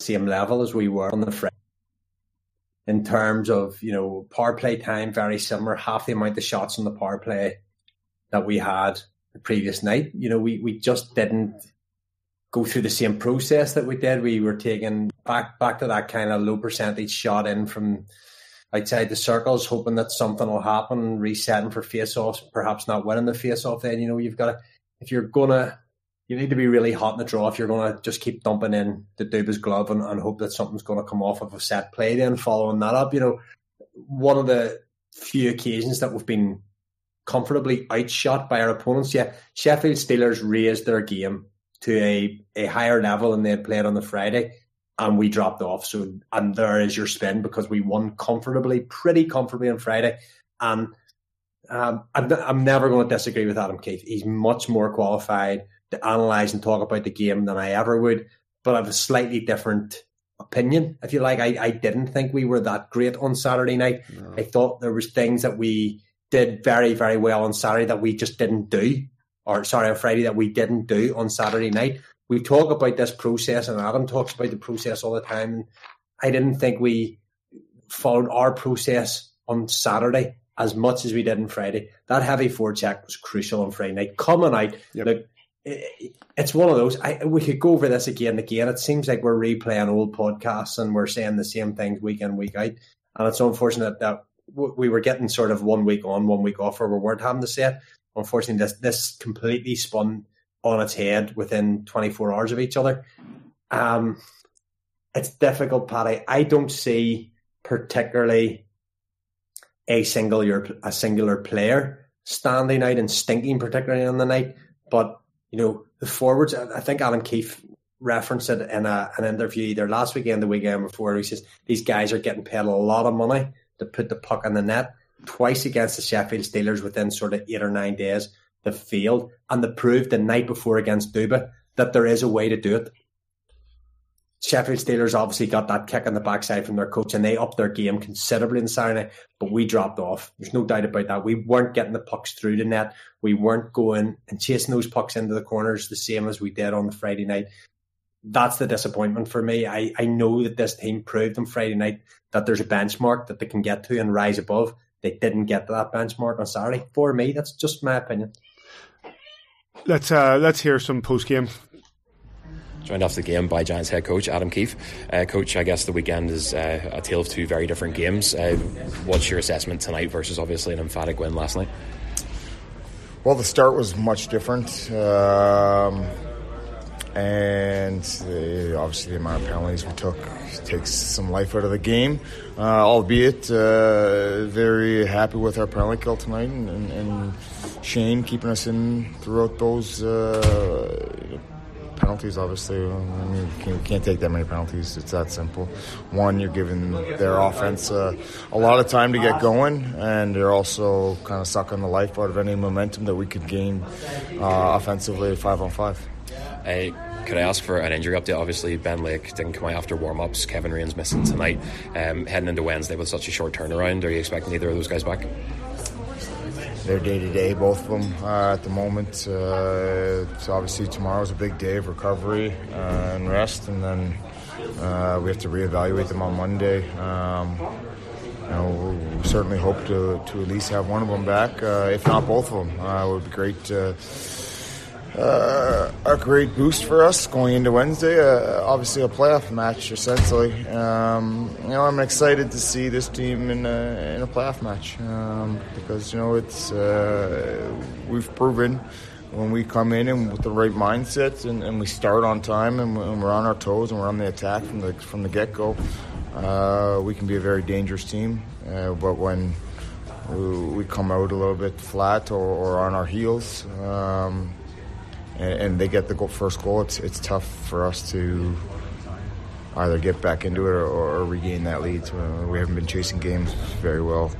same level as we were on the front in terms of you know power play time, very similar, half the amount of shots on the power play that we had the previous night. You know, we we just didn't go through the same process that we did. We were taking back back to that kind of low percentage shot in from outside the circles, hoping that something will happen, resetting for face offs, perhaps not winning the face off. Then you know you've got to if you're gonna you need to be really hot in the draw if you're to just keep dumping in the Duba's glove and, and hope that something's to come off of a set play. Then following that up, you know, one of the few occasions that we've been comfortably outshot by our opponents. Yeah, Sheffield Steelers raised their game to a, a higher level than they had played on the Friday, and we dropped off. So, and there is your spin because we won comfortably, pretty comfortably on Friday. And um, I'm, I'm never going to disagree with Adam Keefe. He's much more qualified to analyze and talk about the game than I ever would. But I have a slightly different opinion, if you like. I, I didn't think we were that great on Saturday night. No. I thought there was things that we did very, very well on Saturday that we just didn't do. Or sorry, on Friday that we didn't do on Saturday night. We talk about this process and Adam talks about the process all the time. I didn't think we followed our process on Saturday as much as we did on Friday. That heavy forecheck was crucial on Friday night. Coming out, yep. look, it's one of those. I, we could go over this again and again. It seems like we're replaying old podcasts and we're saying the same things week in week out. And it's unfortunate that we were getting sort of one week on, one week off, or we weren't having to say it. Unfortunately, this this completely spun on its head within 24 hours of each other. Um, it's difficult, Paddy. I don't see particularly a single a singular player standing out and stinking particularly on the night, but you know, the forwards, I think Adam Keefe referenced it in a, an interview either last weekend, the weekend before. He says these guys are getting paid a lot of money to put the puck in the net twice against the Sheffield Steelers within sort of eight or nine days. The field and they proved the night before against Duba that there is a way to do it. Sheffield Steelers obviously got that kick on the backside from their coach and they upped their game considerably in Saturday, but we dropped off. There's no doubt about that. We weren't getting the pucks through the net. We weren't going and chasing those pucks into the corners the same as we did on the Friday night. That's the disappointment for me. I, I know that this team proved on Friday night that there's a benchmark that they can get to and rise above. They didn't get to that benchmark on Saturday. For me, that's just my opinion. Let's uh, let's hear some post game joined after the game by Giants head coach Adam Keefe. Uh, coach, I guess the weekend is uh, a tale of two very different games. Uh, what's your assessment tonight versus obviously an emphatic win last night? Well, the start was much different. Um, and uh, obviously the amount of penalties we took takes some life out of the game. Uh, albeit uh, very happy with our penalty kill tonight and, and, and Shane keeping us in throughout those penalties, obviously. I mean, you can't take that many penalties. It's that simple. One, you're giving their offense uh, a lot of time to get going, and you're also kind of sucking the life out of any momentum that we could gain uh, offensively five on five. Hey, could I ask for an injury update? Obviously, Ben Lake didn't come out after warm ups. Kevin Raine's missing tonight. Um, heading into Wednesday with such a short turnaround, are you expecting either of those guys back? Their day to day, both of them uh, at the moment. Uh, so obviously tomorrow's a big day of recovery uh, and rest, and then uh, we have to reevaluate them on Monday. Um, you know, we certainly hope to, to at least have one of them back, uh, if not both of them. Uh, it would be great to uh, a great boost for us going into Wednesday. Uh, obviously, a playoff match, essentially. Um, you know, I'm excited to see this team in a, in a playoff match um, because you know it's uh, we've proven when we come in and with the right mindset and, and we start on time and, we're on our toes and we're on the attack from the from the get go, uh, we can be a very dangerous team. Uh, but when we come out a little bit flat or, or on our heels, um, and, and, they get the first goal, it's it's tough for us to either get back into it or, or regain that lead. So we haven't been chasing games very well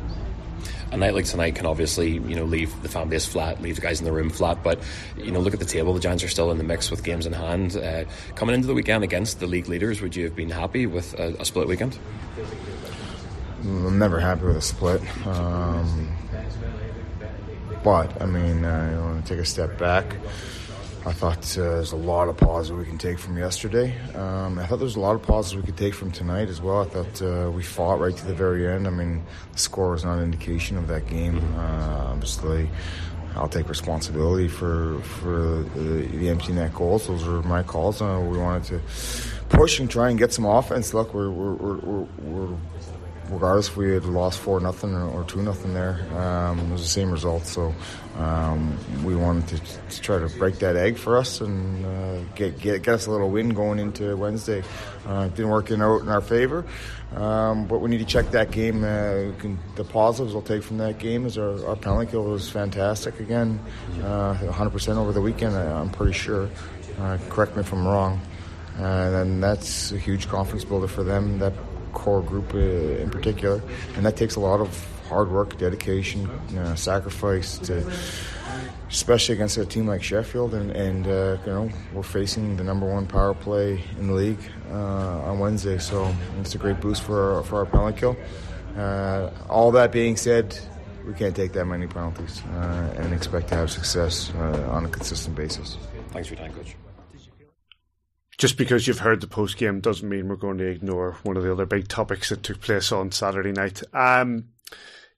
a night like tonight can obviously you know leave the fan base flat, leave the guys in the room flat. But you know, look at the table. The Giants are still in the mix with games in hand. Uh, coming into the weekend against the league leaders, would you have been happy with a, a split weekend? I'm never happy with a split. Um, but I mean, uh, you want to take a step back. I thought uh, there's a lot of pauses we can take from yesterday. Um, I thought there's a lot of pauses we could take from tonight as well. I thought uh, we fought right to the very end. I mean, the score was not an indication of that game. Uh, obviously, I'll take responsibility for for the, the empty net goals. Those were my calls. Uh, we wanted to push and try and get some offense. Look, we're we're, we're, we're regardless if we had lost four nothing or, two nothing there, um, it was the same result. So um, we wanted to, to, try to break that egg for us and uh, get, get get us a little win going into Wednesday. Uh, didn't work in out in our favor, um, but we need to check that game. Uh, can, the positives we'll take from that game is our, our penalty kill was fantastic again, 100% uh, over the weekend. I'm pretty sure. Uh, correct me if I'm wrong. and that's a huge confidence builder for them. That core group uh, in particular, and that takes a lot of hard work, dedication, you know, sacrifice to, especially against a team like Sheffield, and, and uh, you know we're facing the number one power play in the league uh, on Wednesday, so it's a great boost for our, for our penalty kill. Uh, all that being said, we can't take that many penalties uh, and expect to have success uh, on a consistent basis. Thanks for your time, coach just because you've heard the post game doesn't mean we're going to ignore one of the other big topics that took place on Saturday night. Um,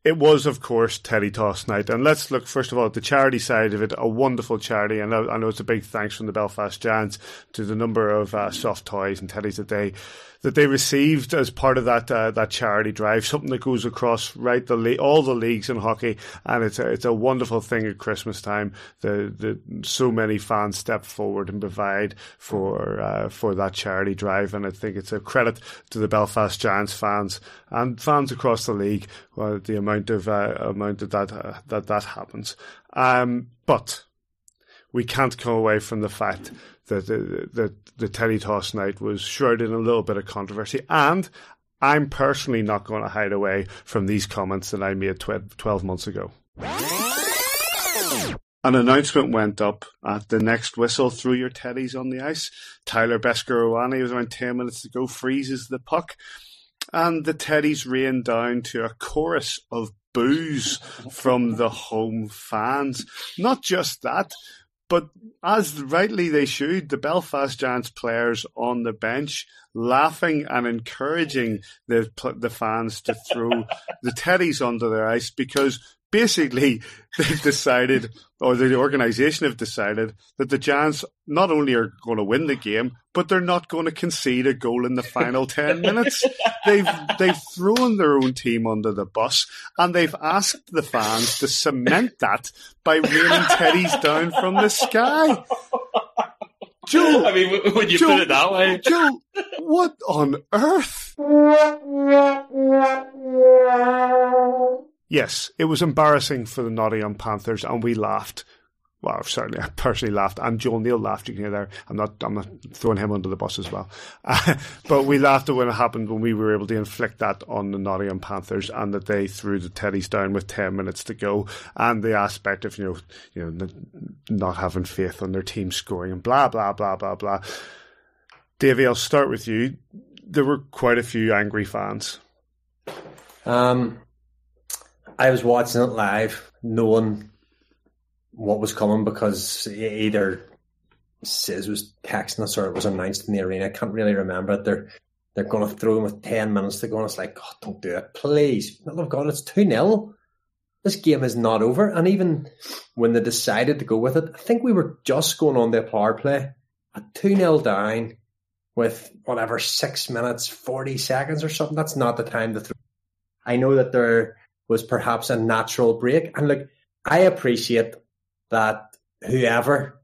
it was, of course, Teddy Toss night. And let's look, first of all, at the charity side of it. A wonderful charity. And I know it's a big thanks from the Belfast Giants to the number of uh, soft toys and teddies that they that they received as part of that uh, that charity drive, something that goes across right the le- all the leagues in hockey, and it's a, it's a wonderful thing at Christmas time. The the so many fans step forward and provide for uh, for that charity drive, and I think it's a credit to the Belfast Giants fans and fans across the league uh, the amount of uh, amount of that uh, that that happens. Um, but we can't come away from the fact that the, the, the Teddy Toss night was shrouded in a little bit of controversy. And I'm personally not going to hide away from these comments that I made 12 months ago. An announcement went up at the next whistle through your teddies on the ice. Tyler Beskorowany was around 10 minutes to go, freezes the puck, and the teddies rain down to a chorus of boos from the home fans. Not just that, but as rightly they should, the Belfast Giants players on the bench laughing and encouraging the the fans to throw the teddies under their ice because basically they've decided, or the organisation have decided, that the Giants not only are going to win the game, but they're not going to concede a goal in the final ten minutes. They've they've thrown their own team under the bus, and they've asked the fans to cement that by raining teddies down from the sky. Joe, I mean, when you Joe, put it that way, Joe, what on earth? Yes, it was embarrassing for the Nottingham Panthers, and we laughed. Well, certainly, I personally laughed, and Joel Neal laughed. You can hear there. I'm not, I'm not throwing him under the bus as well. But we laughed at when it happened when we were able to inflict that on the Nottingham Panthers, and that they threw the Teddies down with ten minutes to go, and the aspect of you know, you know, not having faith on their team scoring, and blah blah blah blah blah. Davey, I'll start with you. There were quite a few angry fans. Um, I was watching it live, knowing what was coming because either Sis was texting us or it was announced in the arena. I can't really remember it. They're they're going to throw him with ten minutes to go, and it's like, God, don't do it, please. Oh God, it's two 0 this game is not over. And even when they decided to go with it, I think we were just going on their power play at 2 0 down with whatever, six minutes, 40 seconds or something. That's not the time to throw. I know that there was perhaps a natural break. And look, I appreciate that whoever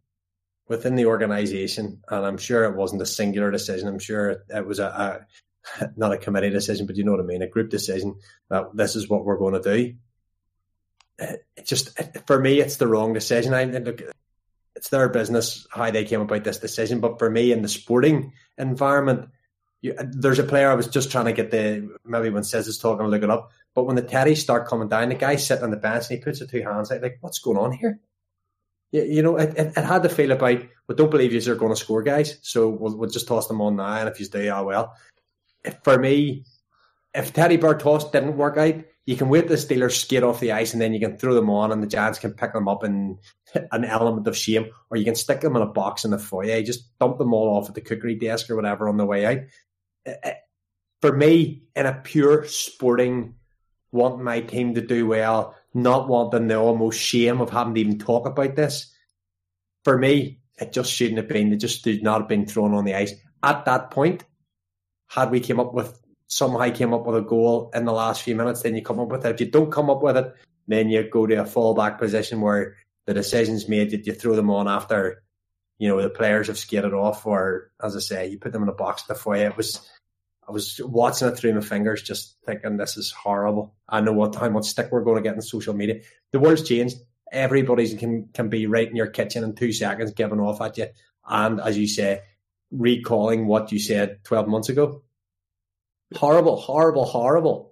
within the organization, and I'm sure it wasn't a singular decision, I'm sure it was a, a not a committee decision, but you know what I mean, a group decision that this is what we're going to do. It just for me, it's the wrong decision. I look, it's their business how they came about this decision, but for me, in the sporting environment, you, there's a player I was just trying to get the maybe when Says is talking, look it up. But when the Teddy start coming down, the guy sitting on the bench and he puts the two hands out, like, what's going on here? You, you know, it, it, it, had the feel about, we don't believe you are going to score, guys. So we'll, we'll just toss them on now. And if you do, oh well. For me, if Teddy Bear toss didn't work out, you can wait the Steelers skate off the ice and then you can throw them on and the Giants can pick them up in an element of shame, or you can stick them in a box in the foyer, just dump them all off at the cookery desk or whatever on the way out. For me, in a pure sporting, want my team to do well, not wanting the almost shame of having to even talk about this, for me, it just shouldn't have been. It just did not have been thrown on the ice at that point. Had we came up with somehow came up with a goal in the last few minutes, then you come up with it. If you don't come up with it, then you go to a fallback position where the decision's made that you throw them on after, you know, the players have skated off, or as I say, you put them in a box the foyer. It was, I was watching it through my fingers, just thinking this is horrible. I know what how much stick we're going to get in social media. The world's changed. Everybody can can be right in your kitchen in two seconds, giving off at you, and as you say, recalling what you said twelve months ago. Horrible, horrible, horrible.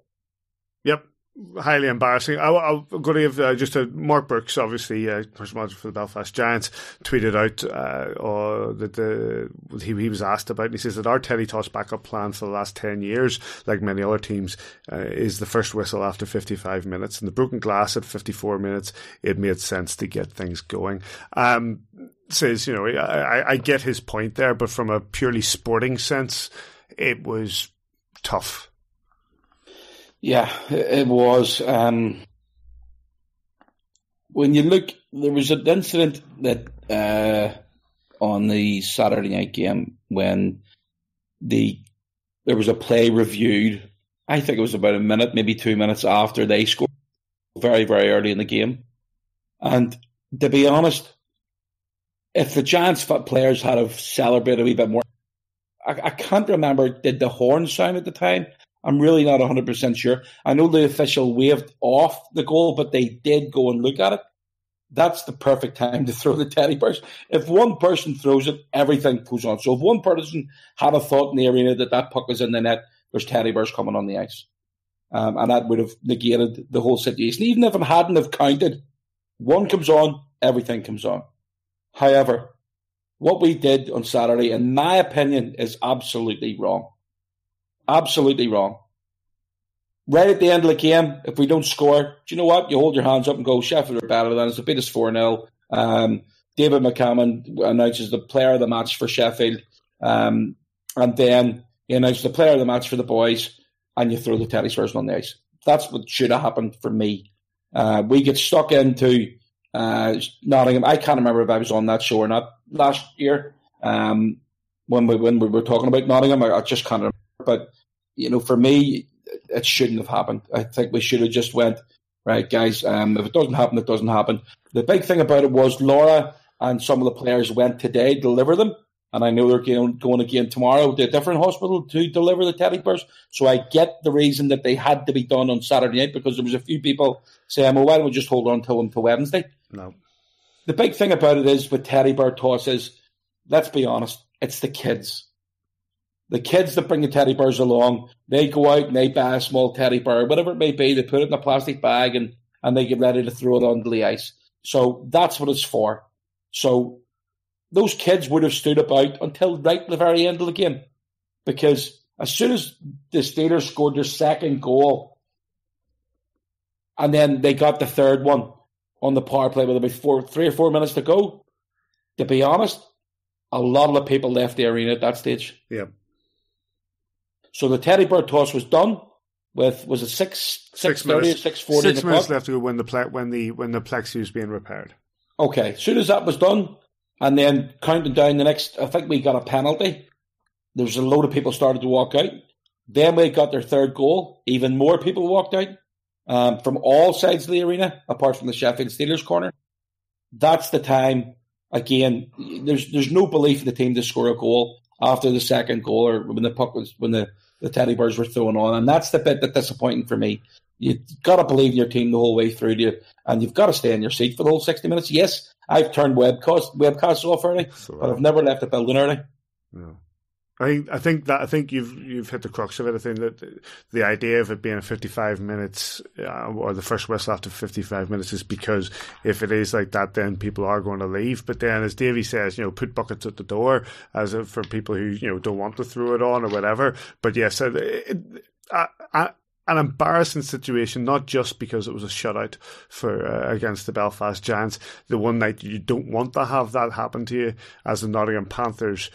Highly embarrassing. I, am going to give uh, just a Mark Brooks, obviously, uh, person for the Belfast Giants, tweeted out uh, that the he, he was asked about. And he says that our Teddy Toss backup plan for the last ten years, like many other teams, uh, is the first whistle after 55 minutes. And the broken glass at 54 minutes, it made sense to get things going. Um, says you know I, I get his point there, but from a purely sporting sense, it was tough. Yeah, it was. Um, when you look, there was an incident that uh, on the Saturday night game when the there was a play reviewed. I think it was about a minute, maybe two minutes after they scored, very very early in the game. And to be honest, if the Giants players had have celebrated a wee bit more, I, I can't remember. Did the horn sound at the time? I'm really not 100% sure. I know the official waved off the goal, but they did go and look at it. That's the perfect time to throw the teddy bears. If one person throws it, everything goes on. So if one person had a thought in the arena that that puck was in the net, there's teddy bears coming on the ice. Um, and that would have negated the whole situation. Even if it hadn't have counted, one comes on, everything comes on. However, what we did on Saturday, in my opinion, is absolutely wrong. Absolutely wrong. Right at the end of the game, if we don't score, do you know what? You hold your hands up and go, Sheffield are better than us. They beat us 4 0. Um, David McCammon announces the player of the match for Sheffield. Um, and then he announces the player of the match for the boys, and you throw the Teddy version on the ice. That's what should have happened for me. Uh, we get stuck into uh, Nottingham. I can't remember if I was on that show or not last year um, when we when we were talking about Nottingham. I, I just can't remember. But you know, for me, it shouldn't have happened. I think we should have just went right, guys. Um, if it doesn't happen, it doesn't happen. The big thing about it was Laura and some of the players went today to deliver them. And I know they're going, going again tomorrow to a different hospital to deliver the teddy bears. So I get the reason that they had to be done on Saturday night because there was a few people saying, well, why don't we just hold on to them till Wednesday? No. The big thing about it is with teddy bear tosses, let's be honest, it's the kids. The kids that bring the teddy bears along, they go out and they buy a small teddy bear, whatever it may be, they put it in a plastic bag and, and they get ready to throw it onto the ice. So that's what it's for. So those kids would have stood about until right at the very end of the game. Because as soon as the Steelers scored their second goal, and then they got the third one on the power play with about four, three or four minutes to go. To be honest, a lot of the people left the arena at that stage. Yeah. So the teddy bear toss was done. with was it six six thirty or minutes, six forty? six minutes left to go when the ple- when the when the plexi was being repaired. Okay, as soon as that was done, and then counting down the next, I think we got a penalty. There was a load of people started to walk out. Then we got their third goal. Even more people walked out um, from all sides of the arena, apart from the Sheffield Steelers corner. That's the time. Again, there's there's no belief in the team to score a goal after the second goal or when the puck was when the, the teddy bears were thrown on, and that's the bit that's disappointing for me. You've got to believe in your team the whole way through, you, and you've got to stay in your seat for the whole sixty minutes. Yes, I've turned webcast webcasts off early, So, but I've never left the building early. I think I think that I think you've you've hit the crux of it. I think that the idea of it being 55 minutes uh, or the first whistle after 55 minutes is because if it is like that, then people are going to leave. But then, as Davey says, you know, put buckets at the door as for people who you know don't want to throw it on or whatever. But yes, it, it, I, I, an embarrassing situation, not just because it was a shutout for uh, against the Belfast Giants. The one night you don't want to have that happen to you, as the Nottingham Panthers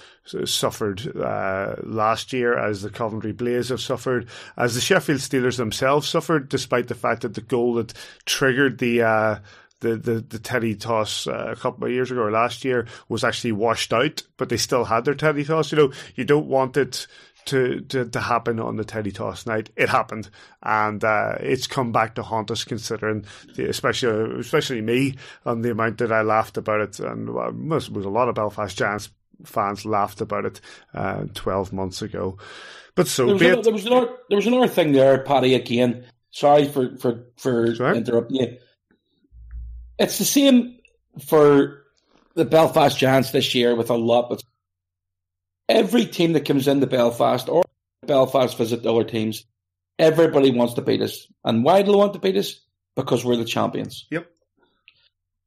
suffered uh, last year, as the Coventry Blaze have suffered, as the Sheffield Steelers themselves suffered, despite the fact that the goal that triggered the. Uh, the, the, the teddy toss uh, a couple of years ago or last year was actually washed out, but they still had their teddy toss. You know, you don't want it to, to, to happen on the Teddy Toss night. It happened, and uh, it's come back to haunt us. Considering, the, especially especially me, on the amount that I laughed about it, and well, was a lot of Belfast Giants fans laughed about it uh, twelve months ago. But so there was, another, there was another there was another thing there, Paddy. Again, sorry for for for Sorry? interrupting you. It's the same for the Belfast Giants this year with a lot, but every team that comes into Belfast or Belfast visit the other teams, everybody wants to beat us. And why do they want to beat us? Because we're the champions. Yep.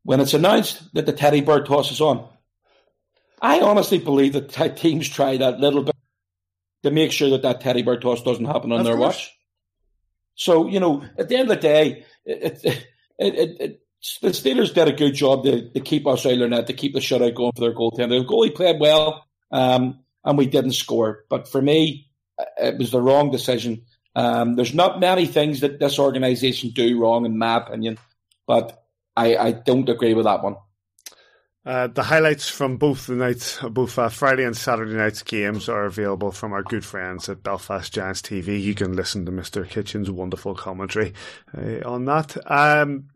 When it's announced that the teddy bear toss is on, I honestly believe that t- teams try that little bit to make sure that that teddy bear toss doesn't happen on Of their course. watch. So you know, at the end of the day, it, it, it, it, it, the Steelers did a good job to, to keep us out of their net, to keep the shutout going for their goaltender. The goalie played well, um, and we didn't score. But for me, it was the wrong decision. Um, there's not many things that this organisation do wrong, in my opinion, but I, I don't agree with that one. Uh, the highlights from both the nights, both uh, Friday and Saturday night's games, are available from our good friends at Belfast Giants TV. You can listen to Mr. Kitchen's wonderful commentary uh, on that. Um,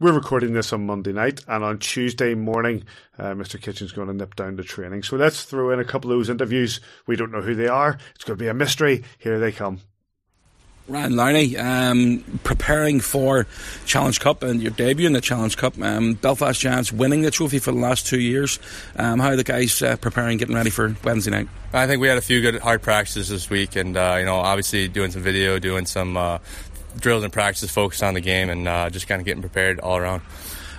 we're recording this on Monday night, and on Tuesday morning, uh, Mr. Kitchen's going to nip down to training. So let's throw in a couple of those interviews. We don't know who they are. It's going to be a mystery. Here they come. Ryan Lowney, um, preparing for Challenge Cup and your debut in the Challenge Cup. Um, Belfast Giants winning the trophy for the last two years. Um, how are the guys uh, preparing, getting ready for Wednesday night? I think we had a few good hard practices this week, and uh, you know, obviously doing some video, doing some uh, drills and practices focused on the game, and uh, just kind of getting prepared all around.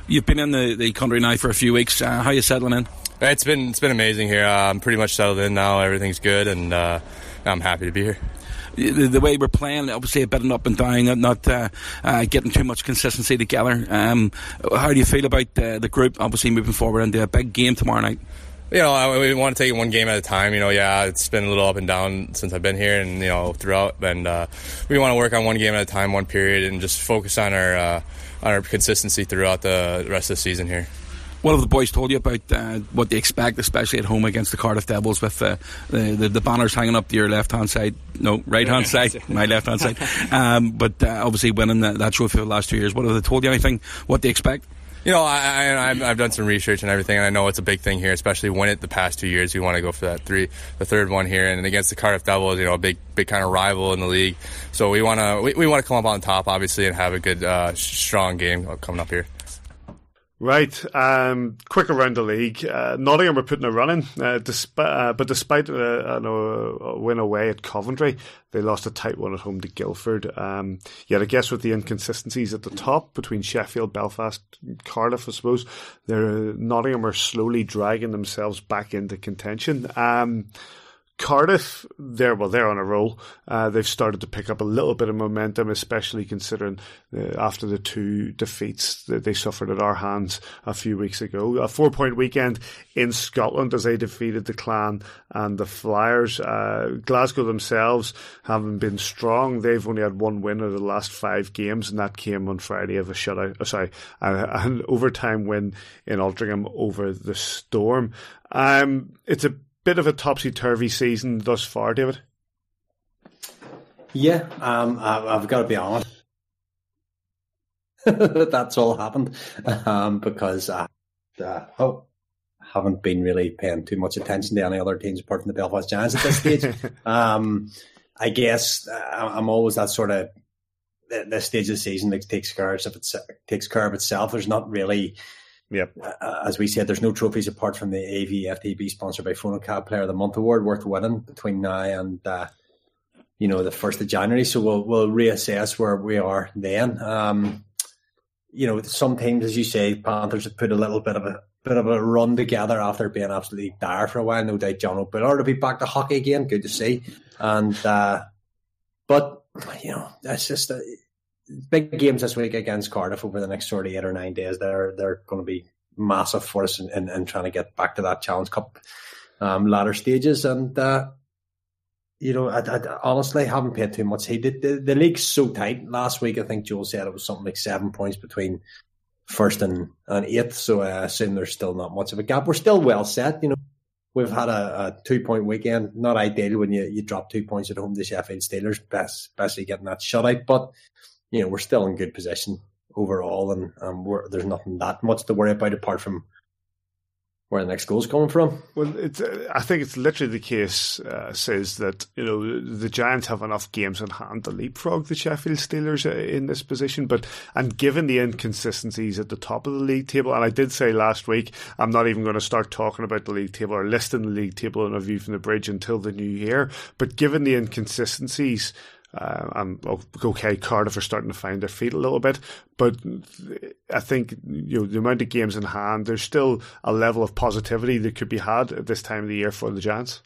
You've been in the, the country now for a few weeks. Uh, how are you settling in? It's been it's been amazing here. Uh, I'm pretty much settled in now. Everything's good, and uh, I'm happy to be here. The, the way we're playing, obviously a bit of up and down, not, not uh, uh, getting too much consistency together. Um, how do you feel about uh, the group? Obviously moving forward into a big game tomorrow night. You know, I, we want to take it one game at a time. You know, yeah, it's been a little up and down since I've been here, and you know, throughout. And uh, we want to work on one game at a time, one period, and just focus on our uh, on our consistency throughout the rest of the season here. What have the boys told you about uh, what they expect, especially at home against the Cardiff Devils, with uh, the, the the banners hanging up to your left hand side, no right hand side, my left hand side, um, but uh, obviously winning that, that trophy for the last two years. What have they told you? Anything? What they expect? You know, I, I, I've- I've done some research and everything, and I know it's a big thing here, especially when it the past two years. We want to go for that three, the third one here, and against the Cardiff Devils, you know, a big, big kind of rival in the league. So we want to, we, we want to come up on top, obviously, and have a good, uh, strong game coming up here. Right. Um, quick around the league. Uh, Nottingham are putting a run in, uh, desp- uh, but despite uh, uh, a win away at Coventry, they lost a tight one at home to Guildford. Um, yet I guess with the inconsistencies at the top between Sheffield, Belfast, Cardiff, I suppose, they're, Nottingham are slowly dragging themselves back into contention. Um, Cardiff, they're well, they're on a roll. Uh, they've started to pick up a little bit of momentum, especially considering uh, after the two defeats that they suffered at our hands a few weeks ago. A four point weekend in Scotland as they defeated the Clan and the Flyers. Uh, Glasgow themselves haven't been strong. They've only had one win of the last five games, and that came on Friday of a shutout. Oh, sorry, an overtime win in Altrincham over the Storm. Um, it's a bit of a topsy turvy season thus far, David. Yeah, um, I, have got to be honest. That's all happened um, because I uh, oh, haven't been really paying too much attention to any other teams apart from the Belfast Giants at this stage. um, I guess uh, I'm always that sort of this stage of the season that takes care of it takes care of itself. There's not really Yep. Uh, as we said, there's no trophies apart from the AVFTB sponsored by Cab Player of the Month award worth winning between now and uh, you know the first of January. So we'll we'll reassess where we are then. Um, you know, some teams, as you say, Panthers have put a little bit of a bit of a run together after being absolutely dire for a while. No doubt, John O'Billard to be back to hockey again. Good to see. And uh, but you know, that's just. A, big games this week against Cardiff over the next sort of eight or nine days. They're they're going to be massive for us in, in, in trying to get back to that Challenge Cup um, latter stages. And uh, you know, I, I, honestly haven't paid too much heed. The, the, the, league's so tight. Last week, I think Joel said it was something like seven points between first and, and eighth. So I assume there's still not much of a gap. We're still well set. You know, we've had a, a two point weekend. Not ideal when you, you drop two points at home to Sheffield Steelers, best, especially getting that shutout. But you know, we're still in good position overall, and um, there's nothing that much to worry about apart from where the next goal is coming from. Well, it's, I think it's literally the case uh, says that you know the Giants have enough games in hand to leapfrog the Sheffield Steelers uh, in this position, but and given the inconsistencies at the top of the league table, and I did say last week I'm not even going to start talking about the league table or listing the league table in a view from the bridge until the new year. But given the inconsistencies uh, and okay, Cardiff are starting to find their feet a little bit, but I think you know the amount of games in hand, there's still a level of positivity that could be had at this time of the year for the Giants.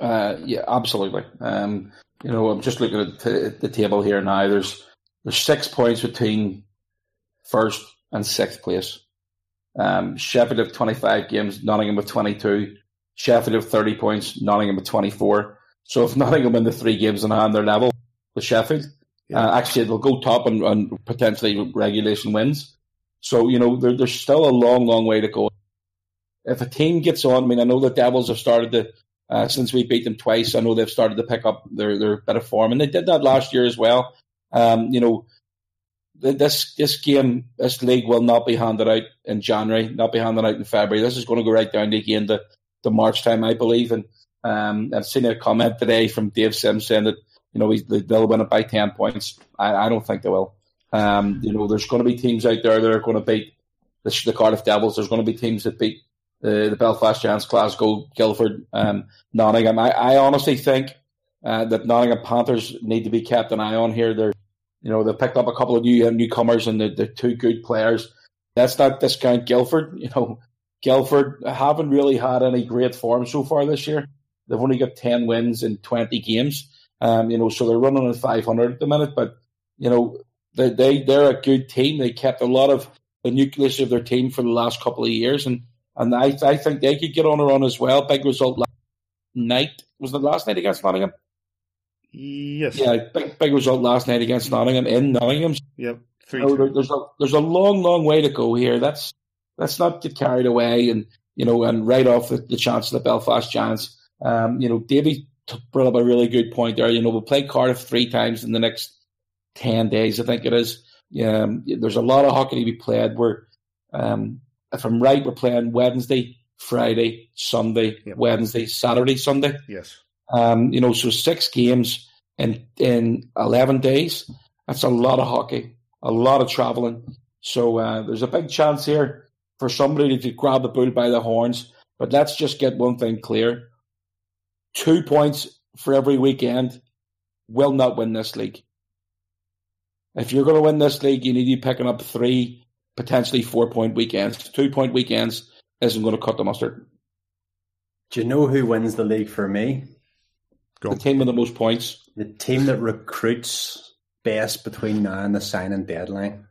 Uh, yeah, absolutely. Um, you know, I'm just looking at t- the table here now. There's there's six points between first and sixth place. Um, Sheffield have 25 games, Nottingham with 22. Sheffield have 30 points, Nottingham with 24. So if Nottingham win the three games in hand, they're level with Sheffield. Yeah. Uh, actually, they'll go top and, and, potentially regulation wins. So, you know, there, there's still a long, long way to go. If a team gets on, I mean, I know the Devils have started to, uh, since we beat them twice, I know they've started to pick up their, their bit of form, and they did that last year as well. Um, you know, this this game, this league will not be handed out in January, not be handed out in February. This is going to go right down to again the, the March time, I believe. And um, I've seen a comment today from Dave Sims saying that you know they'll win it by ten points. I, I don't think they will. Um, you know, there's going to be teams out there that are going to beat the, the Cardiff Devils. There's going to be teams that beat the, the Belfast Giants, Glasgow, Guildford, um, Nottingham. I, I honestly think uh, that Nottingham Panthers need to be kept an eye on here. They're, you know, they've picked up a couple of new newcomers and they're, they're two good players. Let's not discount Guildford. You know, Guildford haven't really had any great form so far this year. They've only got 10 wins in 20 games. Um, you know, so they're running at 500 at the minute, but, you know, they, they, they're a good team. They kept a lot of the nucleus of their team for the last couple of years. And, and I, I think they could get on a run as well. Big result last night. Was the last night against Nottingham? Yes. Yeah, big, big result last night against Nottingham in Nottingham. Yep. You know, there, there's a there's a long, long way to go here. That's let's not get carried away and you know and right off the, the chance of the Belfast Giants. Um, you know, Davey brought up a really good point there. You know, we'll play Cardiff three times in the next 10 days, I think it is. Um, there's a lot of hockey to be played. We're, um, if I'm right, we're playing Wednesday, Friday, Sunday, yep. Wednesday, Saturday, Sunday. Yes. Um, you know, so six games in, in 11 days. That's a lot of hockey, a lot of traveling. So uh, there's a big chance here for somebody to grab the bull by the horns. But let's just get one thing clear two points for every weekend will not win this league. If you're going to win this league, you need to be picking up three, potentially four point weekends. Two point weekends isn't going to cut the mustard. Do you know who wins the league for me? the team with the most points. The team that recruits best between now and the signing deadline.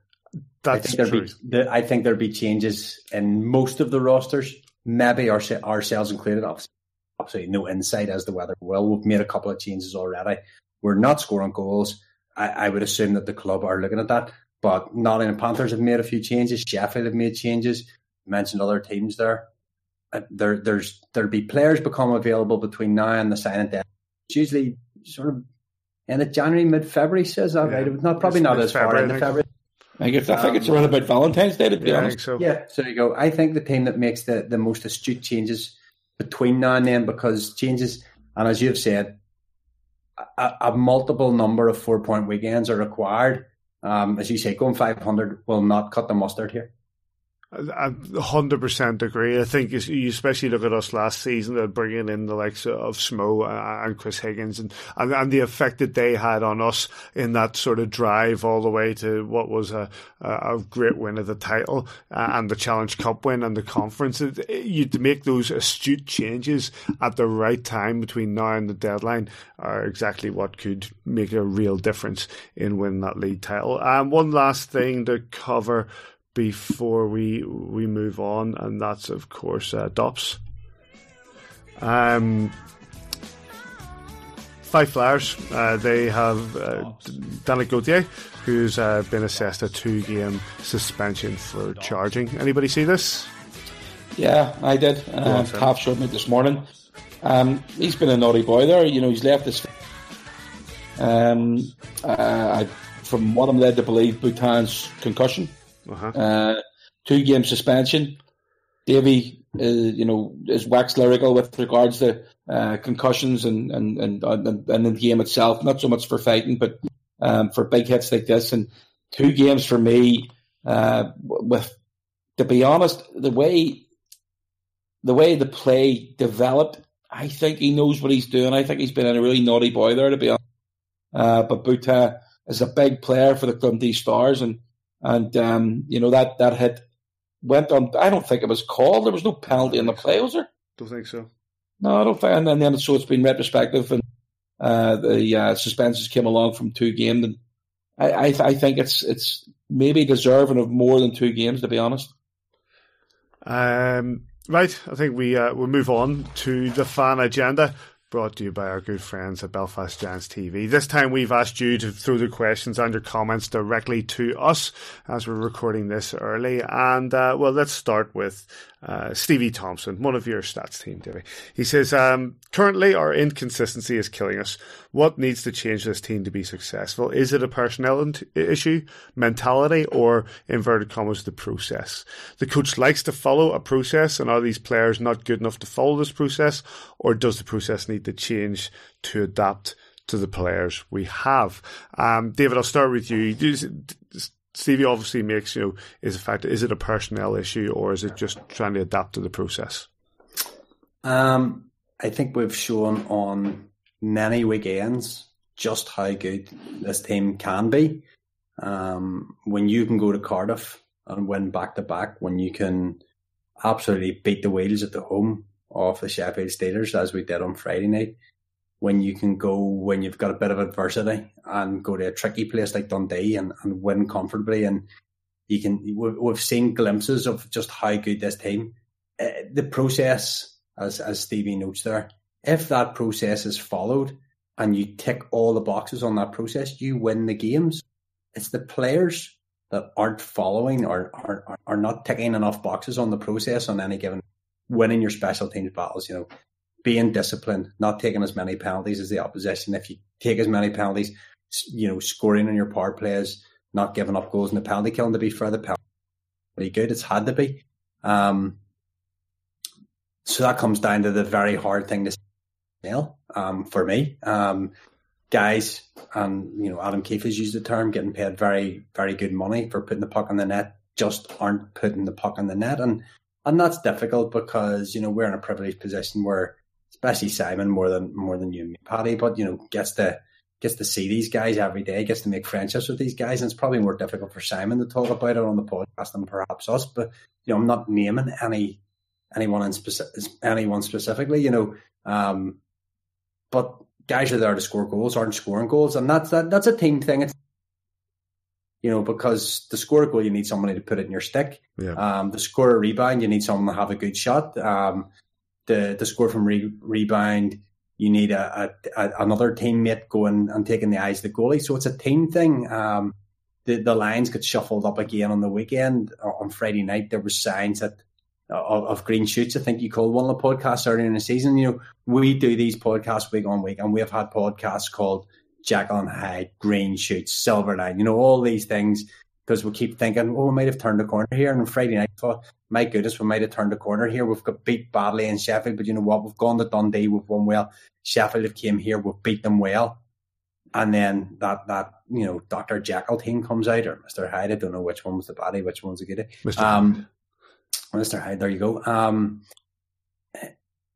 That's I think true. Be, I think there'll be changes in most of the rosters, maybe our, ourselves included. Obviously, absolutely no insight as to whether well we've made a couple of changes already. We're not scoring goals. I, I would assume that the club are looking at that. But Nottingham Panthers have made a few changes. Sheffield have made changes. mentioned other teams there. Uh, there, there's there'll be players become available between now and the signing day. It's usually sort of end of January, mid February. Says that yeah. right? Not probably it's not as far into February. I guess I think it's around about Valentine's Day to be yeah, honest. so. Yeah, so you go. I think the team that makes the, the most astute changes between now and then because changes and as you've said, a, a multiple number of four point weekends are required. Um, as you say, going five hundred will not cut the mustard here. I hundred percent agree. I think you especially look at us last season, uh, bringing in the likes of Smo uh, and Chris Higgins, and, and, and the effect that they had on us in that sort of drive all the way to what was a a great win of the title uh, and the Challenge Cup win and the conference. You to make those astute changes at the right time between now and the deadline are exactly what could make a real difference in winning that league title. And um, one last thing to cover before we we move on, and that's of course uh, Dops. Um, Fife Flyers, uh, they have uh, Danick Gauthier, who's uh, been assessed a two-game suspension for charging. Anybody see this? Yeah, I did. Uh, half showed me this morning. Um, he's been a naughty boy there. You know, he's left his. Um, uh, from what I'm led to believe, Bhutan's concussion. Uh-huh. Uh, two game suspension. Davy, uh, you know, is wax lyrical with regards to uh, concussions and and, and and and the game itself. Not so much for fighting, but um, for big hits like this. And two games for me, with to be honest, the way the way the play developed, I think he knows what he's doing. I think he's been a really naughty boy there, to be honest. Uh, but Buta is a big player for the Dundee Stars, and and um, you know that that hit went on. I don't think it was called. There was no penalty in the play, was there? Don't think so. No, I don't think. And then so it's been retrospective, and uh, the uh, suspensions came along from two games, and I I, I, think it's it's maybe deserving of more than two games, to be honest. Um, right, I think we uh, we'll move on to the fan agenda brought to you by our good friends at Belfast Giants TV. This time we've asked you to throw the questions and your comments directly to us as we're recording this early. And, uh, well, let's start with uh, Stevie Thompson, one of your stats team, Davey. He says, um, currently our inconsistency is killing us. What needs to change this team to be successful? Is it a personnel issue, mentality, or inverted commas, the process? The coach likes to follow a process, and are these players not good enough to follow this process, or does the process need to change to adapt to the players we have? Um, David, I'll start with you. Stevie obviously makes, you know, is a fact, is it a personnel issue or is it just trying to adapt to the process? Um, I think we've shown on many weekends just how good this team can be. Um, when you can go to Cardiff and win back to back, when you can absolutely beat the wheels at the home of the Sheffield Steelers as we did on Friday night, when you can go when you've got a bit of adversity and go to a tricky place like Dundee and, and win comfortably. And you can we've seen glimpses of just how good this team uh, the process as as Stevie notes there if that process is followed and you tick all the boxes on that process you win the games. It's the players that aren't following or are, are not ticking enough boxes on the process on any given winning your special teams battles you know being disciplined, not taking as many penalties as the opposition. If you take as many penalties, you know, scoring on your power plays, not giving up goals in the penalty killing. To be fair, the penalty good. It's had to be. Um, so that comes down to the very hard thing to nail um, for me. Um, guys, and you know, Adam Keefe has used the term getting paid very, very good money for putting the puck on the net, just aren't putting the puck on the net, and and that's difficult because you know we're in a privileged position where especially Simon more than more than you and me, Paddy. But you know, gets to gets to see these guys every day, gets to make friendships with these guys, and it's probably more difficult for Simon to talk about it on the podcast than perhaps us. But you know, I'm not naming any anyone in specific anyone specifically, you know. Um, but guys are there to score goals, aren't scoring goals, and that's that, that's a team thing. It's you know because to score a goal, you need somebody to put it in your stick. Yeah. Um, to score a rebound, you need someone to have a good shot. Um, to to score from re- rebound, you need a, a, a, another teammate going and taking the eyes of the goalie. So it's a team thing. Um, the the lines got shuffled up again on the weekend on Friday night. There were signs that of, of, green shoots. I think you called one of the podcasts earlier in the season. You know, we do these podcasts week on week, and we have had podcasts called Jekyll and Hyde, Green Shoots, Silver Line. You know, all these things because we keep thinking, oh, we might have turned the corner here. And on Friday night, I thought, my goodness, we might have turned the corner here. We've got beat badly in Sheffield, but you know what? We've gone to Dundee, we've won well. Sheffield have came here, we've beat them well. And then that that you know Doctor Jekyll team comes out or Mister Hyde. I don't know which one was the baddie, which one's the goodie. Mr. Um, Mr. Hyde, there you go. Um,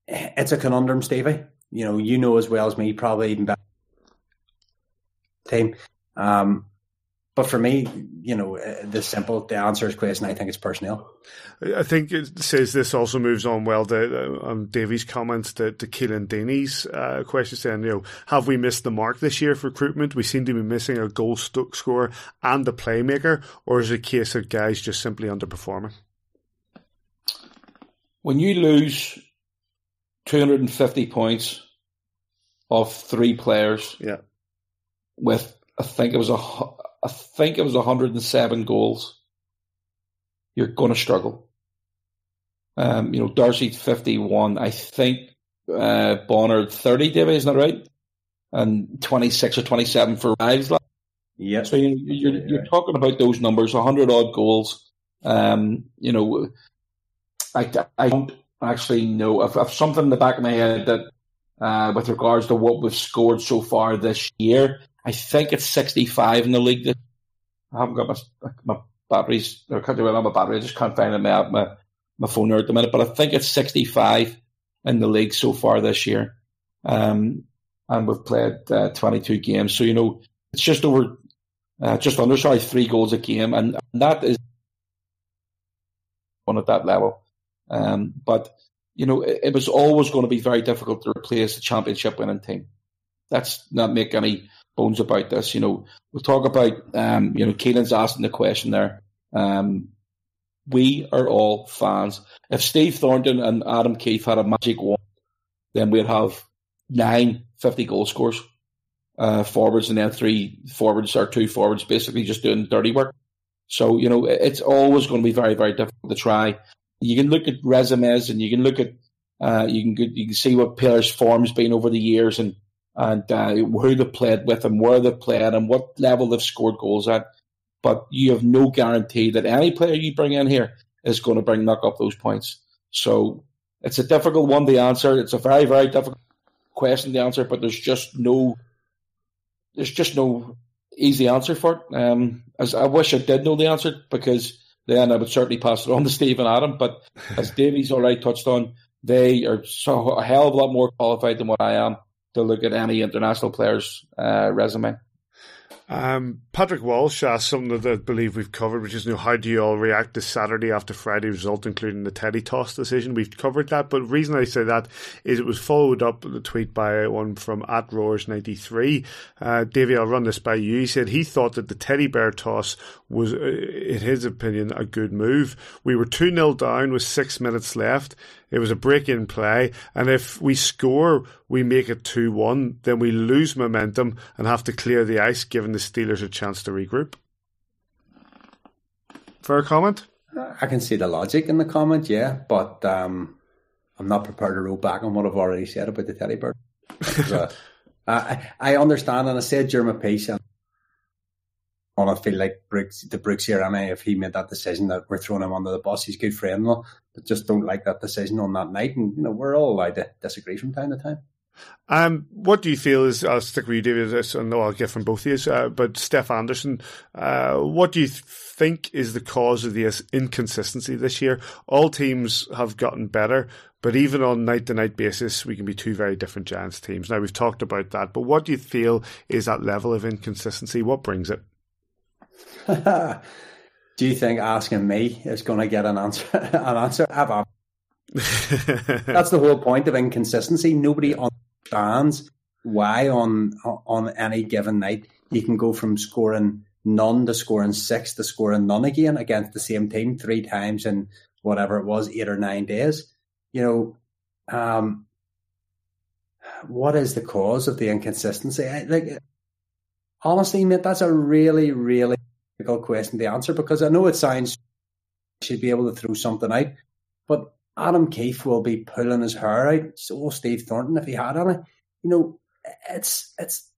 it's a conundrum, Stevie. You know, you know as well as me, probably even better team. Um, but for me, you know, uh, the simple, the answer is question. I think it's personnel. I think it says this also moves on well to uh, um, Davy's comments to, to Keelan Deeney's uh, question saying, you know, have we missed the mark this year for recruitment? We seem to be missing a goal stuck scorer and a playmaker, or is it a case of guys just simply underperforming? When you lose 250 points of three players, yeah, with I think it was a I think it was 107 goals. You're going to struggle. Um, you know, Darcy 51. I think uh, Bonner 30, David, isn't that right? And 26 or 27 for Rives. Yeah. So you, you're, you're, you're talking about those numbers, 100 odd goals. Um, you know, I, I don't actually know. I've, I've something in the back of my head that uh, with regards to what we've scored so far this year. I think it's 65 in the league. I haven't got my, my batteries. I can't on my battery. I just can't find it my, my, my phone here at the minute. But I think it's 65 in the league so far this year. Um, and we've played uh, 22 games. So, you know, it's just over, uh, just under, sorry, three goals a game. And, and that is one at that level. Um, but you know, it, it, was always going to be very difficult to replace the championship winning team. That's not make any bones about this. You know, we'll talk about, um, you know, Keelan's asking the question there. Um, we are all fans. If Steve Thornton and Adam Keefe had a magic wand, then we'd have nine 50 goal scores, uh, forwards and then three forwards or two forwards basically just doing dirty work. So, you know, it's always going to be very, very difficult to try you can look at resumes and you can look at uh, you can you can see what players' form's been over the years and and uh, who they played with and where they played and what level they've scored goals at. But you have no guarantee that any player you bring in here is going to bring knock up those points. So it's a difficult one to answer. It's a very very difficult question to answer, but there's just no there's just no easy answer for it. Um, as I wish I did know the answer because then I would certainly pass it on to Steve and Adam. But as Davies already touched on, they are so a hell of a lot more qualified than what I am to look at any international player's uh, resume. Um, Patrick Walsh asked something that I believe we've covered, which is, you know, how do you all react to Saturday after Friday result, including the Teddy toss decision? We've covered that, but the reason I say that is it was followed up the tweet by one from at Roars93. Uh, Davey, I'll run this by you. He said he thought that the Teddy Bear toss was, uh, in his opinion, a good move. We were 2 0 down with six minutes left. It was a break in play. And if we score, we make it 2 1, then we lose momentum and have to clear the ice, giving the Steelers a chance to regroup. For a comment? I can see the logic in the comment, yeah, but um, I'm not prepared to roll back on what I've already said about the teddy bear. uh, I, I understand, and I said during my piece, and I feel like the Brooks here, and I, if he made that decision that we're throwing him under the bus, he's good friend, but just don't like that decision on that night. And, you know, we're all allowed to disagree from time to time. Um, what do you feel is, I'll stick with you, David, this, know I'll get from both of you, uh, but Steph Anderson, uh, what do you think is the cause of the inconsistency this year? All teams have gotten better, but even on night to night basis, we can be two very different Giants teams. Now, we've talked about that, but what do you feel is that level of inconsistency? What brings it? do you think asking me is going to get an answer? an answer? That's the whole point of inconsistency. Nobody understands why on on any given night he can go from scoring none to scoring six to scoring none again against the same team three times in whatever it was, eight or nine days. You know, um, what is the cause of the inconsistency? I, like, honestly, mate, that's a really, really difficult question to answer because I know it sounds should be able to throw something out, but Adam Keefe will be pulling his hair out. So will Steve Thornton if he had any. You know, it's it's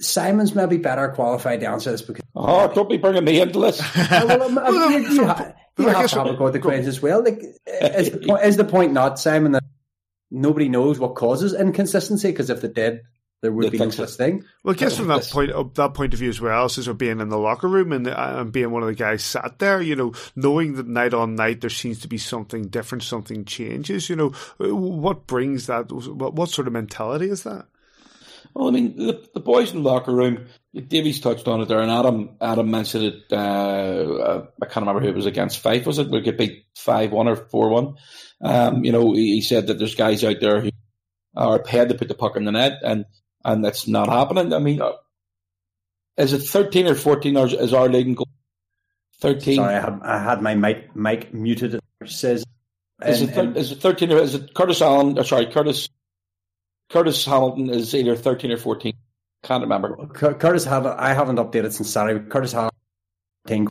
Simon's maybe better qualified to answer this because. Oh, don't be bringing me into this. well, um, well, you, you, ha- you have to have a go at the questions as well. Like, is, the point, is the point not, Simon, that nobody knows what causes inconsistency? Because if they did, there would be no such thing. Well, I guess from that point of that point of view as well, as being in the locker room and, and being one of the guys sat there, you know, knowing that night on night there seems to be something different, something changes. You know, what brings that? What, what sort of mentality is that? Well, I mean, the, the boys in the locker room, Davies touched on it there, and Adam Adam mentioned it. Uh, uh, I can't remember who it was against. Fife was it? We could beat five one or four one. Um, you know, he, he, said that there's guys out there who are paid to put the puck in the net, and and that's not happening. I mean, uh, is it thirteen or fourteen? Or is our leading goal thirteen? Sorry, I had, I had my mic mic muted. It says. Is, it, thir- is it thirteen or is it Curtis Allen? Or sorry, Curtis Curtis Hamilton is either 13 or 14. Can't remember. Curtis had I haven't updated since Saturday. Curtis Hamilton.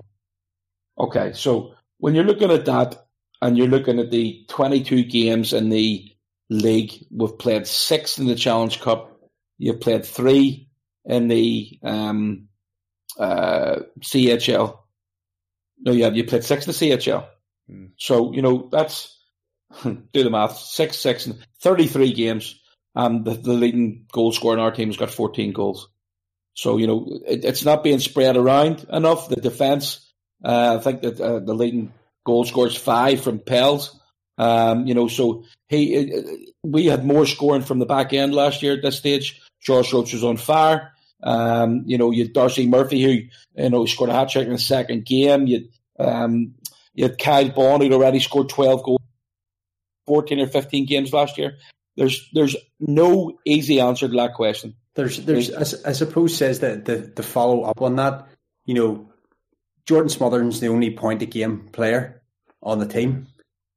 Okay, so when you're looking at that and you're looking at the 22 games in the league, we've played six in the Challenge Cup. You've played three in the um, uh, CHL. No, you have you played six in the CHL. Hmm. So you know that's do the math. Six, six, and 33 games and the, the leading goal scorer in our team has got 14 goals. So, you know, it, it's not being spread around enough. The defence, uh, I think that uh, the leading goal scorer is five from Pels. Um, you know, so he, uh, we had more scoring from the back end last year at this stage. Josh Roach was on fire. Um, you know, you had Darcy Murphy who, you know, scored a hat trick in the second game. You um, you had Kyle Baun who'd already scored 12 goals, 14 or 15 games last year. There's there's no easy answer to that question. There's there's I, I suppose says that the the follow up on that, you know, Jordan Smotherman's the only point a game player on the team.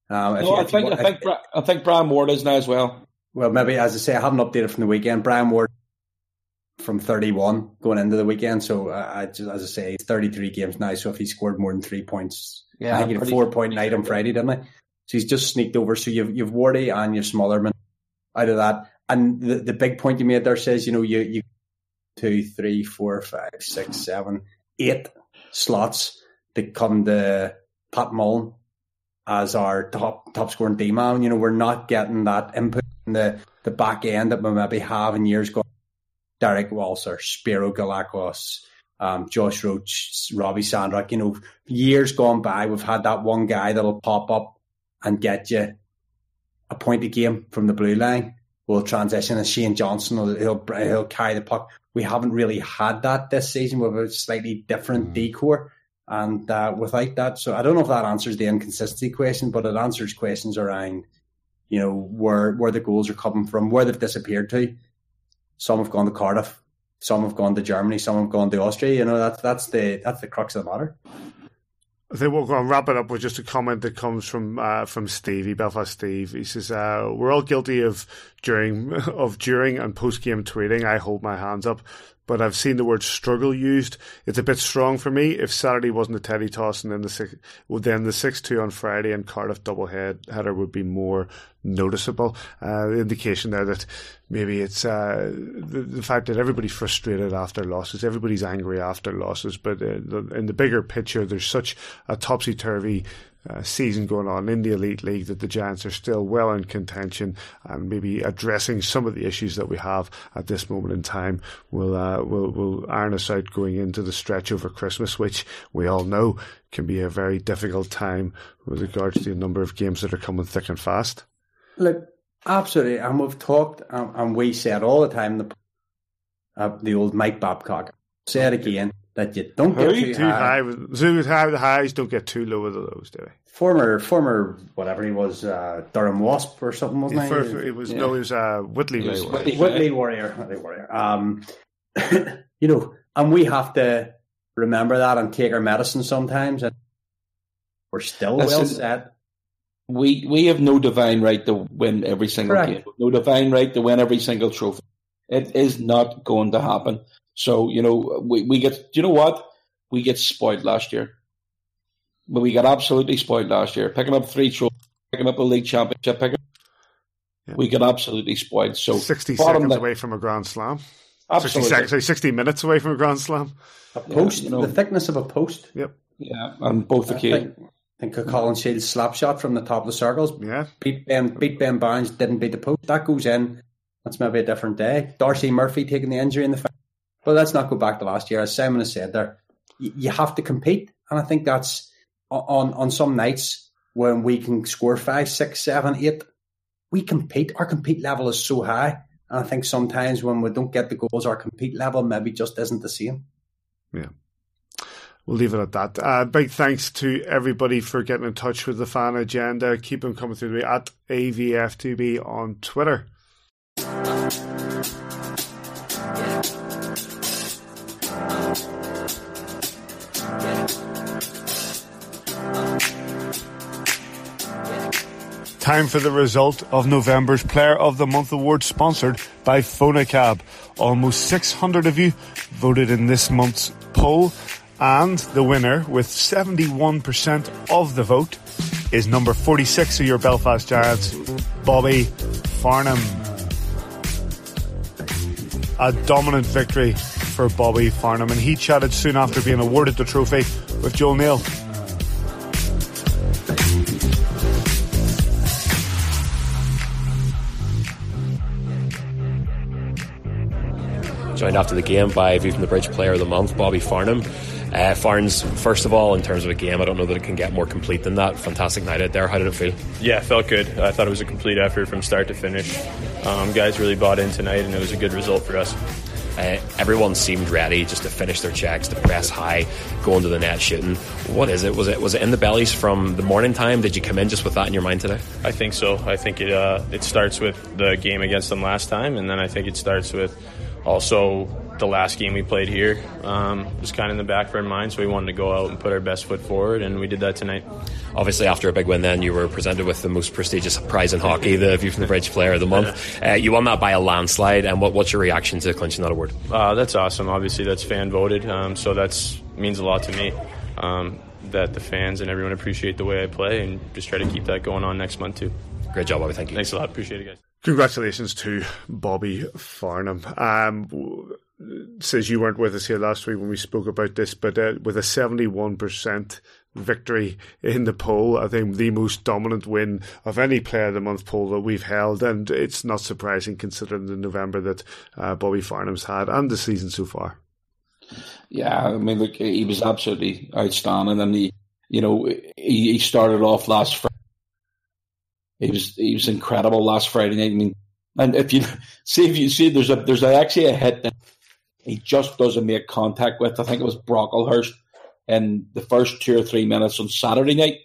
Um, no, you, I think you, I think I think Brian Ward is now as well. Well, maybe as I say, I haven't updated from the weekend. Brian Ward from 31 going into the weekend. So uh, I just, as I say, 33 games now. So if he scored more than three points, yeah, I think he had four point night on Friday, didn't he? So he's just sneaked over. So you've you've Wardy and your Smotherman out of that. And the, the big point you made there says, you know, you, you two, three, four, five, six, seven, eight slots that come to Pat Mullen as our top top scoring D man. You know, we're not getting that input in the, the back end that we maybe have in years ago. Derek Walser, Spiro Goulakos, um, Josh Roach, Robbie Sandrock, you know, years gone by, we've had that one guy that'll pop up and get you a point a game from the blue line We'll transition and Shane Johnson will he'll, he'll carry the puck. We haven't really had that this season with a slightly different mm. decor and uh, without that. So I don't know if that answers the inconsistency question, but it answers questions around, you know, where where the goals are coming from, where they've disappeared to. Some have gone to Cardiff, some have gone to Germany, some have gone to Austria. You know, that's that's the that's the crux of the matter. I think we'll go and wrap it up with just a comment that comes from uh, from Stevie Belfast Steve. He says, uh, "We're all guilty of during of during and post game tweeting. I hold my hands up but I've seen the word struggle used. It's a bit strong for me. If Saturday wasn't a teddy toss and then the six, well, then the six two on Friday and Cardiff double head header would be more noticeable. Uh, the indication there that maybe it's uh, the, the, fact that everybody's frustrated after losses, everybody's angry after losses, but uh, the, in the bigger picture, there's such a topsy turvy uh, season going on in the Elite League that the Giants are still well in contention and maybe addressing some of the issues that we have at this moment in time will uh, will will iron us out going into the stretch over Christmas, which we all know can be a very difficult time with regards to the number of games that are coming thick and fast. Look, absolutely, and we've talked um, and we said all the time the uh, the old Mike Babcock. Say it again that you don't Who? get too, too high. Too high. The highs don't get too low with the lows, do they? Former, former, whatever he was, uh, Durham Wasp or something, wasn't he? For, for, it was no, it was uh, Whitley. It was Ray. Whitley. Whitley Warrior, Whitley Warrior. Um, you know, and we have to remember that and take our medicine sometimes. And we're still well set. We we have no divine right to win every single Correct. game. No divine right to win every single trophy. It is not going to happen. So you know we, we get. Do you know what? We get spoiled last year. But we got absolutely spoiled last year. Picking up three trophies, picking up a league championship, picking. Yeah. We got absolutely spoiled. So 60 seconds line- away from a Grand Slam. 60 Absolutely. seconds, sorry, 60 minutes away from a Grand Slam. A post, you know. the thickness of a post. Yep. Yeah, on both I occasions. think, I think a Colin Shields slap shot from the top of the circles. Yeah. Beat Ben, beat Ben Bowns, didn't beat the post. That goes in. That's maybe a different day. Darcy Murphy taking the injury in the final. But let's not go back to last year. As Simon has said there, you have to compete. And I think that's on, on some nights when we can score five, six, seven, eight, we compete. Our compete level is so high. And I think sometimes when we don't get the goals, our compete level maybe just isn't the same. Yeah. We'll leave it at that. Uh, big thanks to everybody for getting in touch with the fan agenda. Keep them coming through to me at AVFTB on Twitter. Time for the result of November's Player of the Month award sponsored by Fonacab. Almost 600 of you voted in this month's poll and the winner with 71% of the vote is number 46 of your Belfast Giants, Bobby Farnham. A dominant victory for Bobby Farnham and he chatted soon after being awarded the trophy with Joel Neal. After the game by View from the Bridge Player of the Month, Bobby Farnham. Uh, Farns, first of all, in terms of a game, I don't know that it can get more complete than that. Fantastic night out there. How did it feel? Yeah, it felt good. I thought it was a complete effort from start to finish. Um, guys really bought in tonight, and it was a good result for us. Uh, everyone seemed ready just to finish their checks, to press high, go into the net shooting. What is it? Was it was it in the bellies from the morning time? Did you come in just with that in your mind today? I think so. I think it uh, it starts with the game against them last time, and then I think it starts with also the last game we played here um, was kind of in the back of our mind, so we wanted to go out and put our best foot forward, and we did that tonight. Obviously, after a big win, then you were presented with the most prestigious prize in hockey, the View from the Bridge Player of the Month. Uh, you won that by a landslide, and what, what's your reaction to clinching that award? Uh, that's awesome. Obviously, that's fan voted, um, so that's means a lot to me. Um, that the fans and everyone appreciate the way I play, and just try to keep that going on next month too. Great job, Bobby. Thank you. Thanks a lot. Appreciate it, guys. Congratulations to Bobby Farnham. Um, says you weren't with us here last week when we spoke about this, but uh, with a 71% victory in the poll, I think the most dominant win of any Player of the Month poll that we've held, and it's not surprising considering the November that uh, Bobby Farnham's had and the season so far. Yeah, I mean, look, he was absolutely outstanding, and he, you know, he, he started off last Friday. He was he was incredible last Friday night. I mean, and if you see if you see there's a there's actually a hit that he just doesn't make contact with. I think it was Brocklehurst in the first two or three minutes on Saturday night.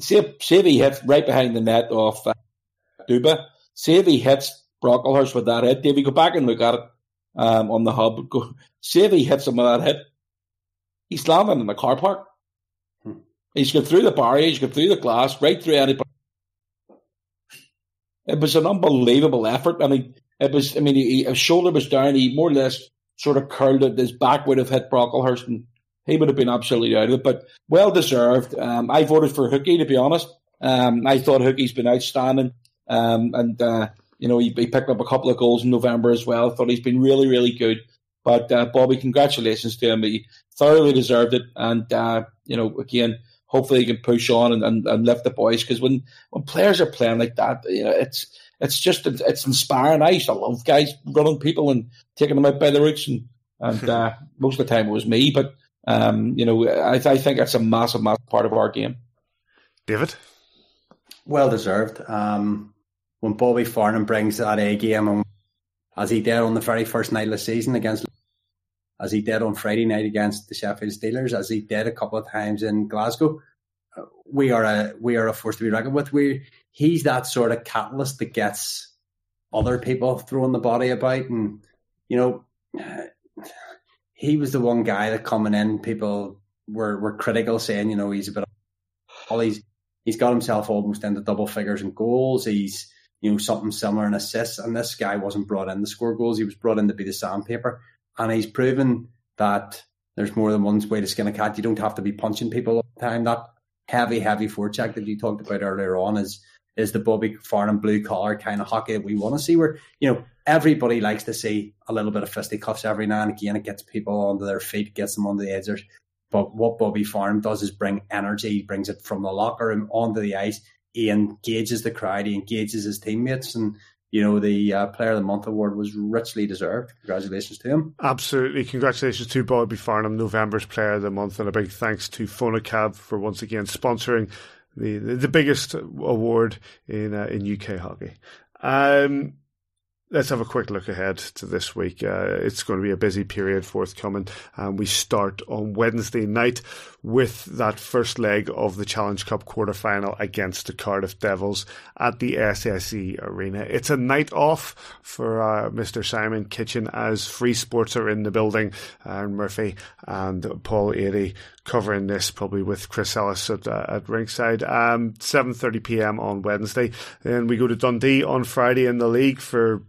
See if see if he hits right behind the net off uh, Duba. See if he hits Brocklehurst with that hit. Davey, go back and look at it um, on the hub. Go, see if he hits him with that hit. He's landing in the car park. He's got through the barrier, he's got through the glass, right through anybody. It was an unbelievable effort. I mean, it was. I mean, he, his shoulder was down. He more or less sort of curled it. His back would have hit Brocklehurst, and he would have been absolutely out of it. But well deserved. Um, I voted for Hookie to be honest. Um, I thought Hookie's been outstanding, um, and uh, you know he, he, picked up a couple of goals in November as well. I thought he's been really, really good. But uh, Bobby, congratulations to him. He thoroughly deserved it, and uh, you know again hopefully he can push on and, and, and lift the boys because when, when players are playing like that, you know, it's it's just it's inspiring. I used to love guys running people and taking them out by the roots, and and uh, most of the time it was me. But um, you know, I, I think that's a massive, massive part of our game. David, well deserved. Um, when Bobby Farnham brings that A game, and as he did on the very first night of the season against, as he did on Friday night against the Sheffield Steelers, as he did a couple of times in Glasgow. We are a we are a force to be reckoned with. We he's that sort of catalyst that gets other people throwing the body about, and you know, he was the one guy that coming in, people were were critical, saying you know he's a bit. All he's he's got himself almost into double figures in goals. He's you know something similar in assists, and this guy wasn't brought in to score goals. He was brought in to be the sandpaper, and he's proven that there's more than one way to skin a cat. You don't have to be punching people all the time. That heavy, heavy forecheck that you talked about earlier on is is the Bobby Farnham blue collar kind of hockey that we want to see. Where you know everybody likes to see a little bit of fisticuffs every now and again. It gets people onto their feet, gets them on the edges. But what Bobby Farnham does is bring energy. He brings it from the locker room onto the ice. He engages the crowd. He engages his teammates, and you know, the uh, Player of the Month award was richly deserved. Congratulations to him. Absolutely. Congratulations to Bobby Farnham, November's Player of the Month, and a big thanks to Fonacab for once again sponsoring the, the, the biggest award in uh, in UK hockey. Um, let's have a quick look ahead to this week. Uh, it's going to be a busy period forthcoming. Um, we start on Wednesday night with that first leg of the Challenge Cup quarter final against the Cardiff Devils at the SSE Arena. It's a night off for uh, Mr. Simon Kitchen as Free Sports are in the building. and Murphy and Paul Eadie covering this probably with Chris Ellis at, uh, at ringside. Um, 7.30 p.m. on Wednesday. Then we go to Dundee on Friday in the league for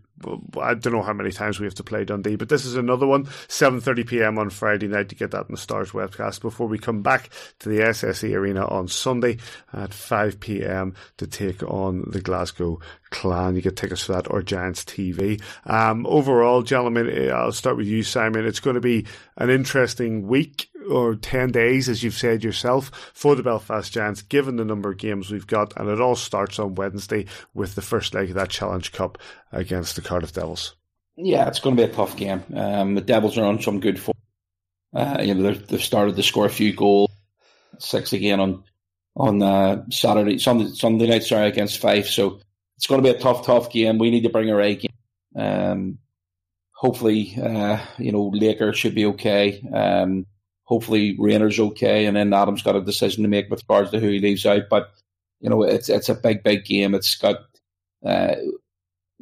I don't know how many times we have to play Dundee, but this is another one. 7:30 p.m. on Friday night to get that in the Stars webcast before we come back to the SSE Arena on Sunday at 5 p.m. to take on the Glasgow Clan. You get tickets for that or Giants TV. Um, overall, gentlemen, eh, I'll start with you, Simon. It's going to be an interesting week or 10 days, as you've said yourself, for the Belfast Giants, given the number of games we've got. And it all starts on Wednesday with the first leg of that Challenge Cup against the Cardiff Devils. Yeah, it's going to be a tough game. Um, the Devils are on some good form. Uh, you know, they've, started to score a few goals, six again on on uh, Saturday, Sunday, Sunday night, sorry, against Fife. So it's going to be a tough, tough game. We need to bring our a game. Um, hopefully, uh, you know, Laker should be okay. Um, hopefully Rayner's okay, and then Adam's got a decision to make with regards to who he leaves out. But you know, it's it's a big, big game. It's got uh,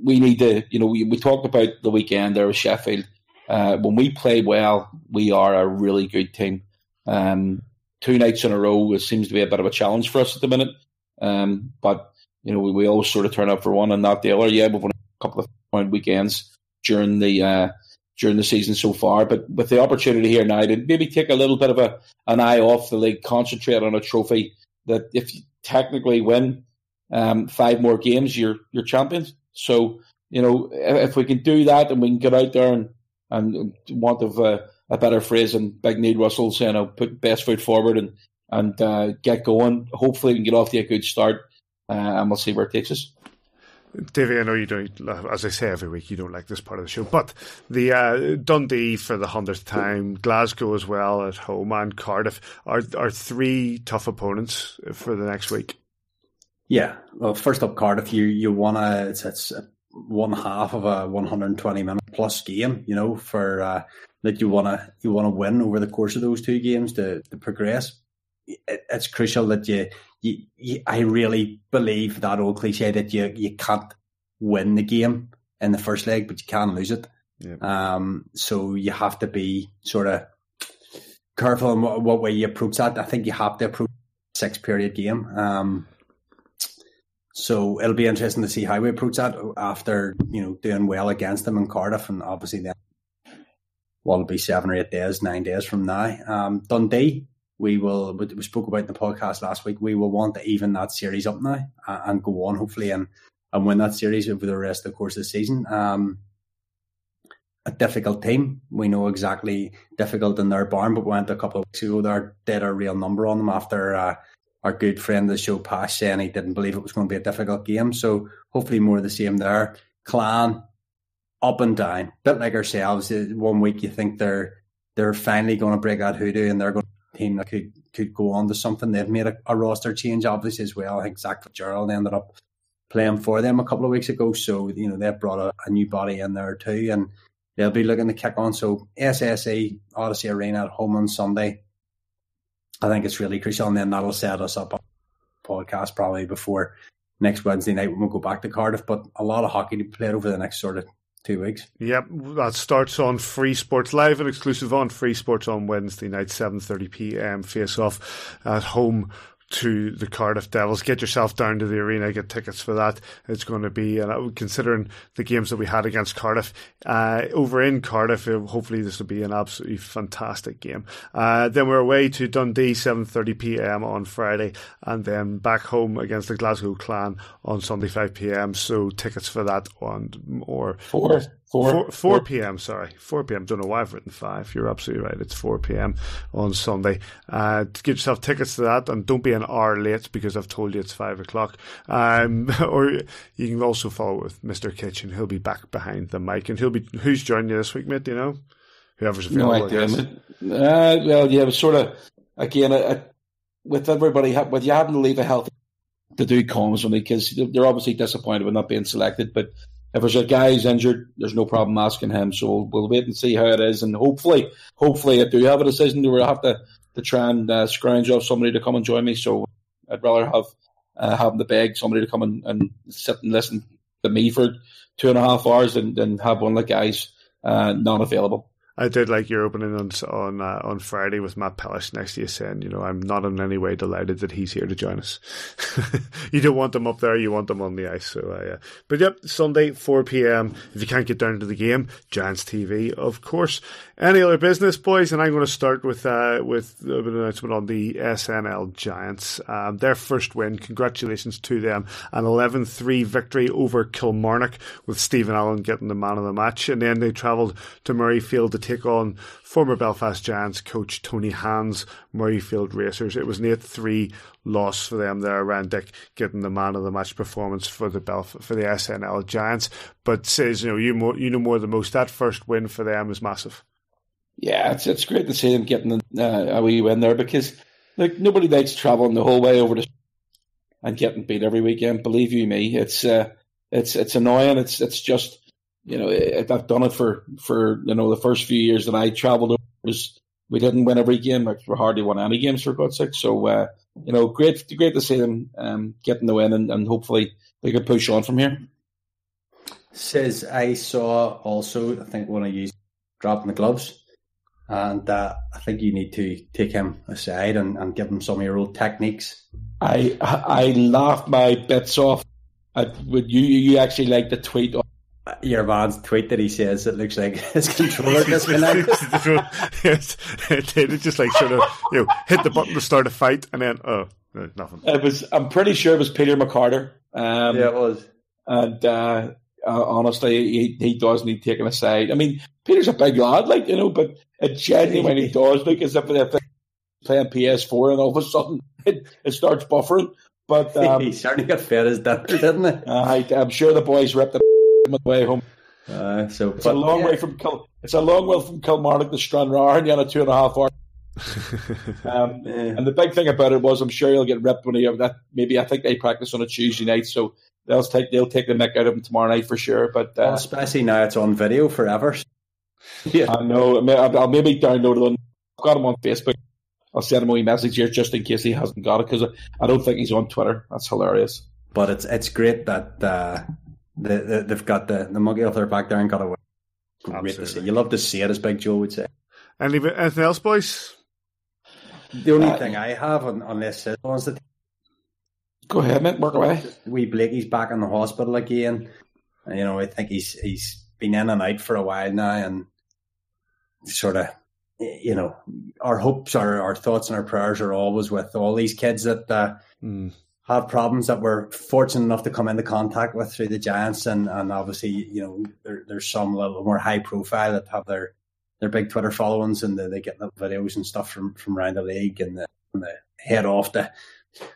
we need to, you know, we, we talked about the weekend there with Sheffield. Uh, when we play well, we are a really good team. Um, two nights in a row, it seems to be a bit of a challenge for us at the minute. Um, but you know, we, we always sort of turn up for one and not the other. Yeah, we've won a couple of point weekends during the uh, during the season so far. But with the opportunity here now to maybe take a little bit of a an eye off the league, concentrate on a trophy that if you technically win um, five more games, you're you're champions. So you know if we can do that and we can get out there and and want of a, a better phrase and Big Neil Russell saying, "I'll put best foot forward and and uh, get going." Hopefully, we can get off to a good start, uh, and we'll see where it takes us. Davey, I know you don't, as I say every week, you don't like this part of the show, but the uh, Dundee for the hundredth time, Glasgow as well at home, and Cardiff are are three tough opponents for the next week. Yeah, well, first up, Cardiff, you you want to it's, it's one half of a 120 minute plus game, you know, for uh, that you want to you want to win over the course of those two games to, to progress. It, it's crucial that you you, you, I really believe that old cliche that you you can't win the game in the first leg, but you can lose it. Yeah. Um, so you have to be sort of careful in what, what, way you approach that. I think you have to approach six period game. Um, so it'll be interesting to see how we approach that after you know doing well against them in Cardiff, and obviously then will be seven or eight days, nine days from now. Um, Dundee we will we spoke about in the podcast last week we will want to even that series up now and go on hopefully and and win that series over the rest of the course of the season. Um, a difficult team. We know exactly difficult in their barn but we went a couple of weeks ago there did a real number on them after uh, our good friend the show Pash saying he didn't believe it was going to be a difficult game. So hopefully more of the same there. Clan up and down. Bit like ourselves one week you think they're they're finally going to break that hoodoo and they're going team that could could go on to something. They've made a, a roster change, obviously as well. I think Zach Fitzgerald ended up playing for them a couple of weeks ago, so you know they've brought a, a new body in there too. And they'll be looking to kick on. So SSE Odyssey Arena at home on Sunday. I think it's really crucial, and then that'll set us up a podcast probably before next Wednesday night when we will go back to Cardiff. But a lot of hockey to be played over the next sort of two weeks. Yep, that starts on Free Sports Live and exclusive on Free Sports on Wednesday night, 7.30 p.m. Face off at home to the Cardiff Devils. Get yourself down to the arena, get tickets for that. It's going to be, and considering the games that we had against Cardiff uh, over in Cardiff, hopefully this will be an absolutely fantastic game. Uh, then we're away to Dundee, 7:30 p.m. on Friday, and then back home against the Glasgow Clan on Sunday, 5 p.m. So tickets for that on or four. Four, 4, 4 p.m. Sorry, 4 p.m. Don't know why I've written five. You're absolutely right. It's 4 p.m. on Sunday. Uh, get yourself tickets to that, and don't be an hour late because I've told you it's five o'clock. Um, or you can also follow with Mr. Kitchen. He'll be back behind the mic, and he'll be who's joining you this week, mate? Do you know? Whoever's available. No idea. Uh, well, yeah, it was sort of again uh, with everybody with you having to leave a healthy to do comms with me because they're obviously disappointed with not being selected, but if there's a guy who's injured, there's no problem asking him. So we'll wait and see how it is, and hopefully, hopefully, if we have a decision, Do we'll have to to try and uh, scrounge off somebody to come and join me. So I'd rather have uh, having to beg somebody to come and, and sit and listen to me for two and a half hours than, than have one of the guys uh, not available. I did like your opening on on uh, on Friday with Matt Pelech next to you saying, you know, I'm not in any way delighted that he's here to join us. you don't want them up there, you want them on the ice. So, uh, yeah. But yep, Sunday, 4 p.m. If you can't get down to the game, Giants TV, of course. Any other business, boys? And I'm going to start with uh, with an announcement on the SNL Giants. Um, their first win. Congratulations to them. An 11-3 victory over Kilmarnock with Stephen Allen getting the man of the match. And then they travelled to Murrayfield to take on former Belfast Giants coach Tony Hand's Murrayfield Racers. It was an 8-3 loss for them there. Randick getting the man of the match performance for the Belf- for the SNL Giants. But says, you know, you, more, you know more than most. That first win for them is massive. Yeah, it's it's great to see them getting uh, a wee win there because like nobody likes traveling the whole way over to and getting beat every weekend. Believe you me, it's uh, it's it's annoying. It's it's just you know it, I've done it for for you know the first few years that I travelled was we didn't win every game. Like we hardly won any games for God's sake. So uh, you know, great great to see them um, getting the win and, and hopefully they can push on from here. Says I saw also. I think when I used dropping the gloves and uh, I think you need to take him aside and, and give him some of your old techniques. I I laughed my bits off. I, would you you actually like the tweet? Of- your man's tweet that he says it looks like his controller disconnected. yes, it did. It just like sort of you know hit the button to start a fight and then oh nothing. It was. I'm pretty sure it was Peter McCarter. Um, yeah, it was. And uh, uh, honestly, he, he does need taking aside. I mean, Peter's a big lad, like you know, but it genuinely does look as if they're playing PS4 and all of a sudden it, it starts buffering. But um, he certainly got fed as dinner, didn't he? I, I'm sure the boys ripped the way home. Uh, so it's but, a long yeah. way from Kil- it's a long way from Kilmarnock to Stranraer, and you had a two and a half hour. um, yeah. And the big thing about it was, I'm sure he'll get ripped when he that. Maybe I think they practice on a Tuesday night, so they'll take they'll take the mick out of him tomorrow night for sure. But uh, well, especially now it's on video forever. Yeah, I know. I'll maybe download it. On, I've got him on Facebook. I'll send him a wee message here just in case he hasn't got it because I don't think he's on Twitter. That's hilarious. But it's it's great that uh, the, the, they've got the the monkey off their back there and got away. Great to see. You love to see it, as Big Joe would say. Anything, anything else, boys? The only uh, thing I have on, on this is that Go ahead, mate. Work away. Wee Blakey's back in the hospital again. And, you know, I think he's he's been in and out for a while now, and sort of, you know, our hopes, our our thoughts, and our prayers are always with all these kids that uh, mm. have problems that we're fortunate enough to come into contact with through the Giants, and and obviously, you know, there, there's some a little more high profile that have their their big Twitter followings and they, they get the videos and stuff from from around the league and, the, and they head off to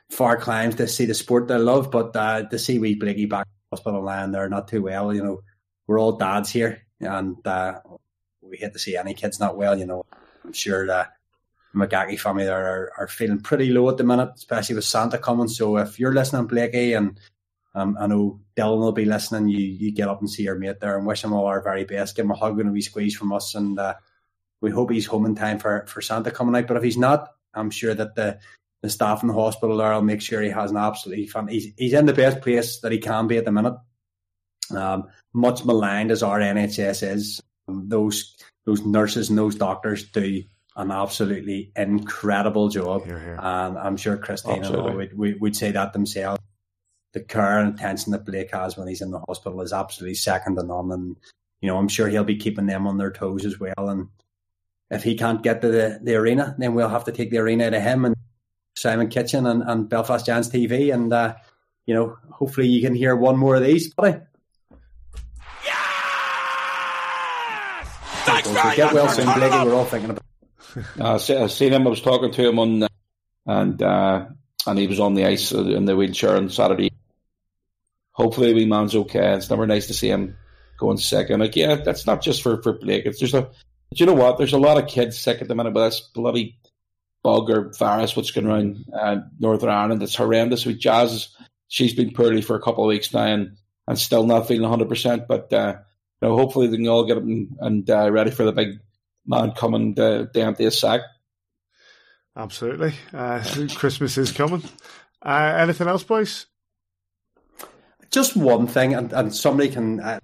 far climes to see the sport they love, but uh, to see wee Blakey back hospital land they're not too well, you know, we're all dads here and uh, we hate to see any kids not well, you know. I'm sure the McGackie family there are, are feeling pretty low at the minute, especially with Santa coming. So if you're listening, Blakey, and Um, I know Dylan will be listening. You you get up and see your mate there and wish him all our very best. Give him a hug and a wee squeeze from us, and uh, we hope he's home in time for, for Santa coming out. But if he's not, I'm sure that the the staff in the hospital there will make sure he has an absolutely fun. He's he's in the best place that he can be at the minute. Um, much maligned as our NHS is, um, those those nurses and those doctors do an absolutely incredible job. Here, here. And I'm sure Christine and all Absolutely. would, would, would say that themselves. The care and attention that Blake has when he's in the hospital is absolutely second to none. And, you know, I'm sure he'll be keeping them on their toes as well. And if he can't get to the, the arena, then we'll have to take the arena to him and Simon Kitchen and, and Belfast Giants TV. And, uh, you know, hopefully you can hear one more of these, buddy. Thanks So very get well soon, Blakey. We're all thinking about Uh, I see- I seen him. I was talking to him on, and uh, and he was on the ice uh, in the wheelchair on Saturday. Hopefully, wee man's okay. It's never nice to see him going sick. And like, yeah, that's not just for for Blake. It's just a. Do you know what? There's a lot of kids sick at the minute with this bloody bug or virus what's going around uh, Northern Ireland. It's horrendous. With Jazz, she's been poorly for a couple of weeks now and, and still not feeling 100. percent But uh, you know, hopefully they can all get up and, and uh, ready for the big man coming to, to empty his sack. Absolutely. Uh, Christmas is coming. Uh, anything else, boys? just one thing, and, and somebody can. Uh,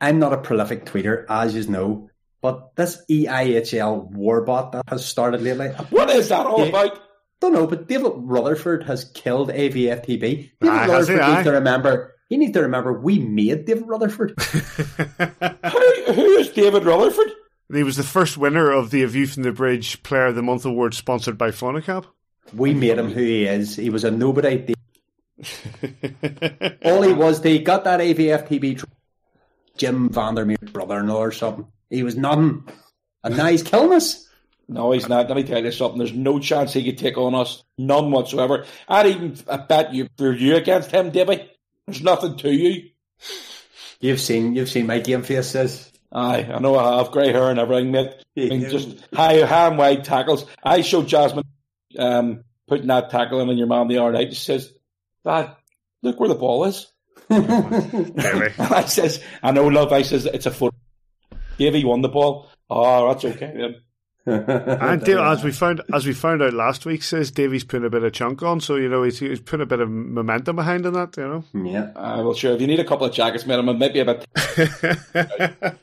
I'm not a prolific tweeter, as you know, but this EIHL warbot that has started lately. What is that all Yeah. about? don't know, but David Rutherford has killed AVFTB. David Aye, he? Rutherford needs to remember. He needs to remember we made David Rutherford. Who, who is David Rutherford? He was the first winner of the A View from the Bridge Player of the Month award sponsored by Fonacab. We made him who he is. He was a nobody. All he was, they got that AVFTB tr- Jim Vandermeer's brother-in-law or something. He was nothing. And now he's killing us. No, he's not. Let me tell you something. There's no chance he could take on us. None whatsoever. I'd even I bet you for you against him, Debbie. There's nothing to you. You've seen, you've seen my game faces. Aye, I know I have grey hair and everything, mate. I mean, just high, high and wide tackles. I showed Jasmine um, putting that tackle in on your mom the other night. She says, Dad, look where the ball is. And I says, I know, love. I says, it's a foot. Davey won the ball. Oh, that's okay. then. And Dave, as we found as we found out last week, says Davy's putting a bit of chunk on, so you know he's, he's putting a bit of momentum behind in that. You know. Yeah. Uh, well, sure. If you need a couple of jackets, mate, I'm maybe a bit.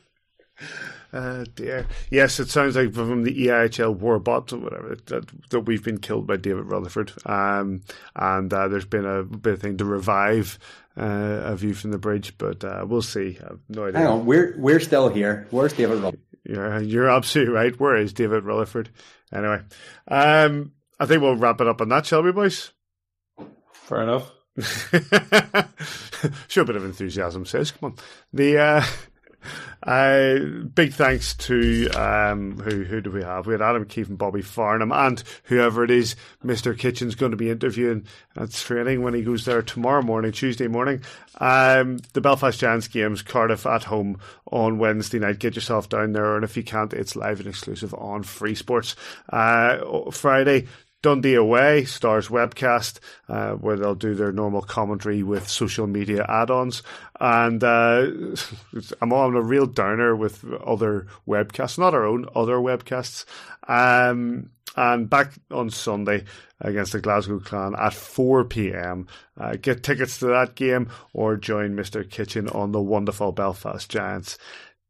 Uh, dear. Yes, it sounds like from the EIHL war bot or whatever that, that we've been killed by David Rutherford. Um, and uh, there's been a bit of thing to revive uh, a view from the bridge, but uh, we'll see. I've no idea. Hang on, we're we're still here. Where's David Rutherford? You're, you're absolutely right. Where is David Rutherford? Anyway, um, I think we'll wrap it up on that, shall we, boys? Fair enough. Show a bit of enthusiasm, says. Come on. The uh, big thanks to um, who who do we have? We had Adam Keefe and Bobby Farnham, and whoever it is, Mister Kitchen's going to be interviewing at training when he goes there tomorrow morning, Tuesday morning. Um, the Belfast Giants games, Cardiff at home on Wednesday night. Get yourself down there, and if you can't, it's live and exclusive on Free Sports. Uh, Friday. Dundee away, Stars webcast, uh, where they'll do their normal commentary with social media add-ons. And uh, I'm on a real downer with other webcasts, not our own, other webcasts. Um, and back on Sunday against the Glasgow Clan at 4 p.m. Uh, get tickets to that game or join Mr. Kitchen on the wonderful Belfast Giants.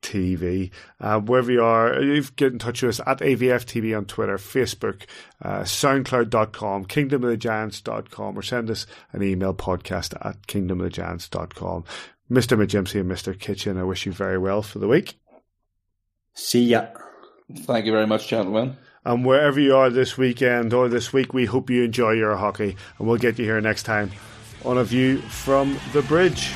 TV. Uh, wherever you are, you get in touch with us at AVFTB on Twitter, Facebook, uh, SoundCloud.com, KingdomoftheGiants.com, or send us an email podcast at KingdomoftheGiants.com. Mr. McJimsey and Mr. Kitchen, I wish you very well for the week. See ya. Thank you very much, gentlemen. And wherever you are this weekend or this week, we hope you enjoy your hockey, and we'll get you here next time on A View from the Bridge.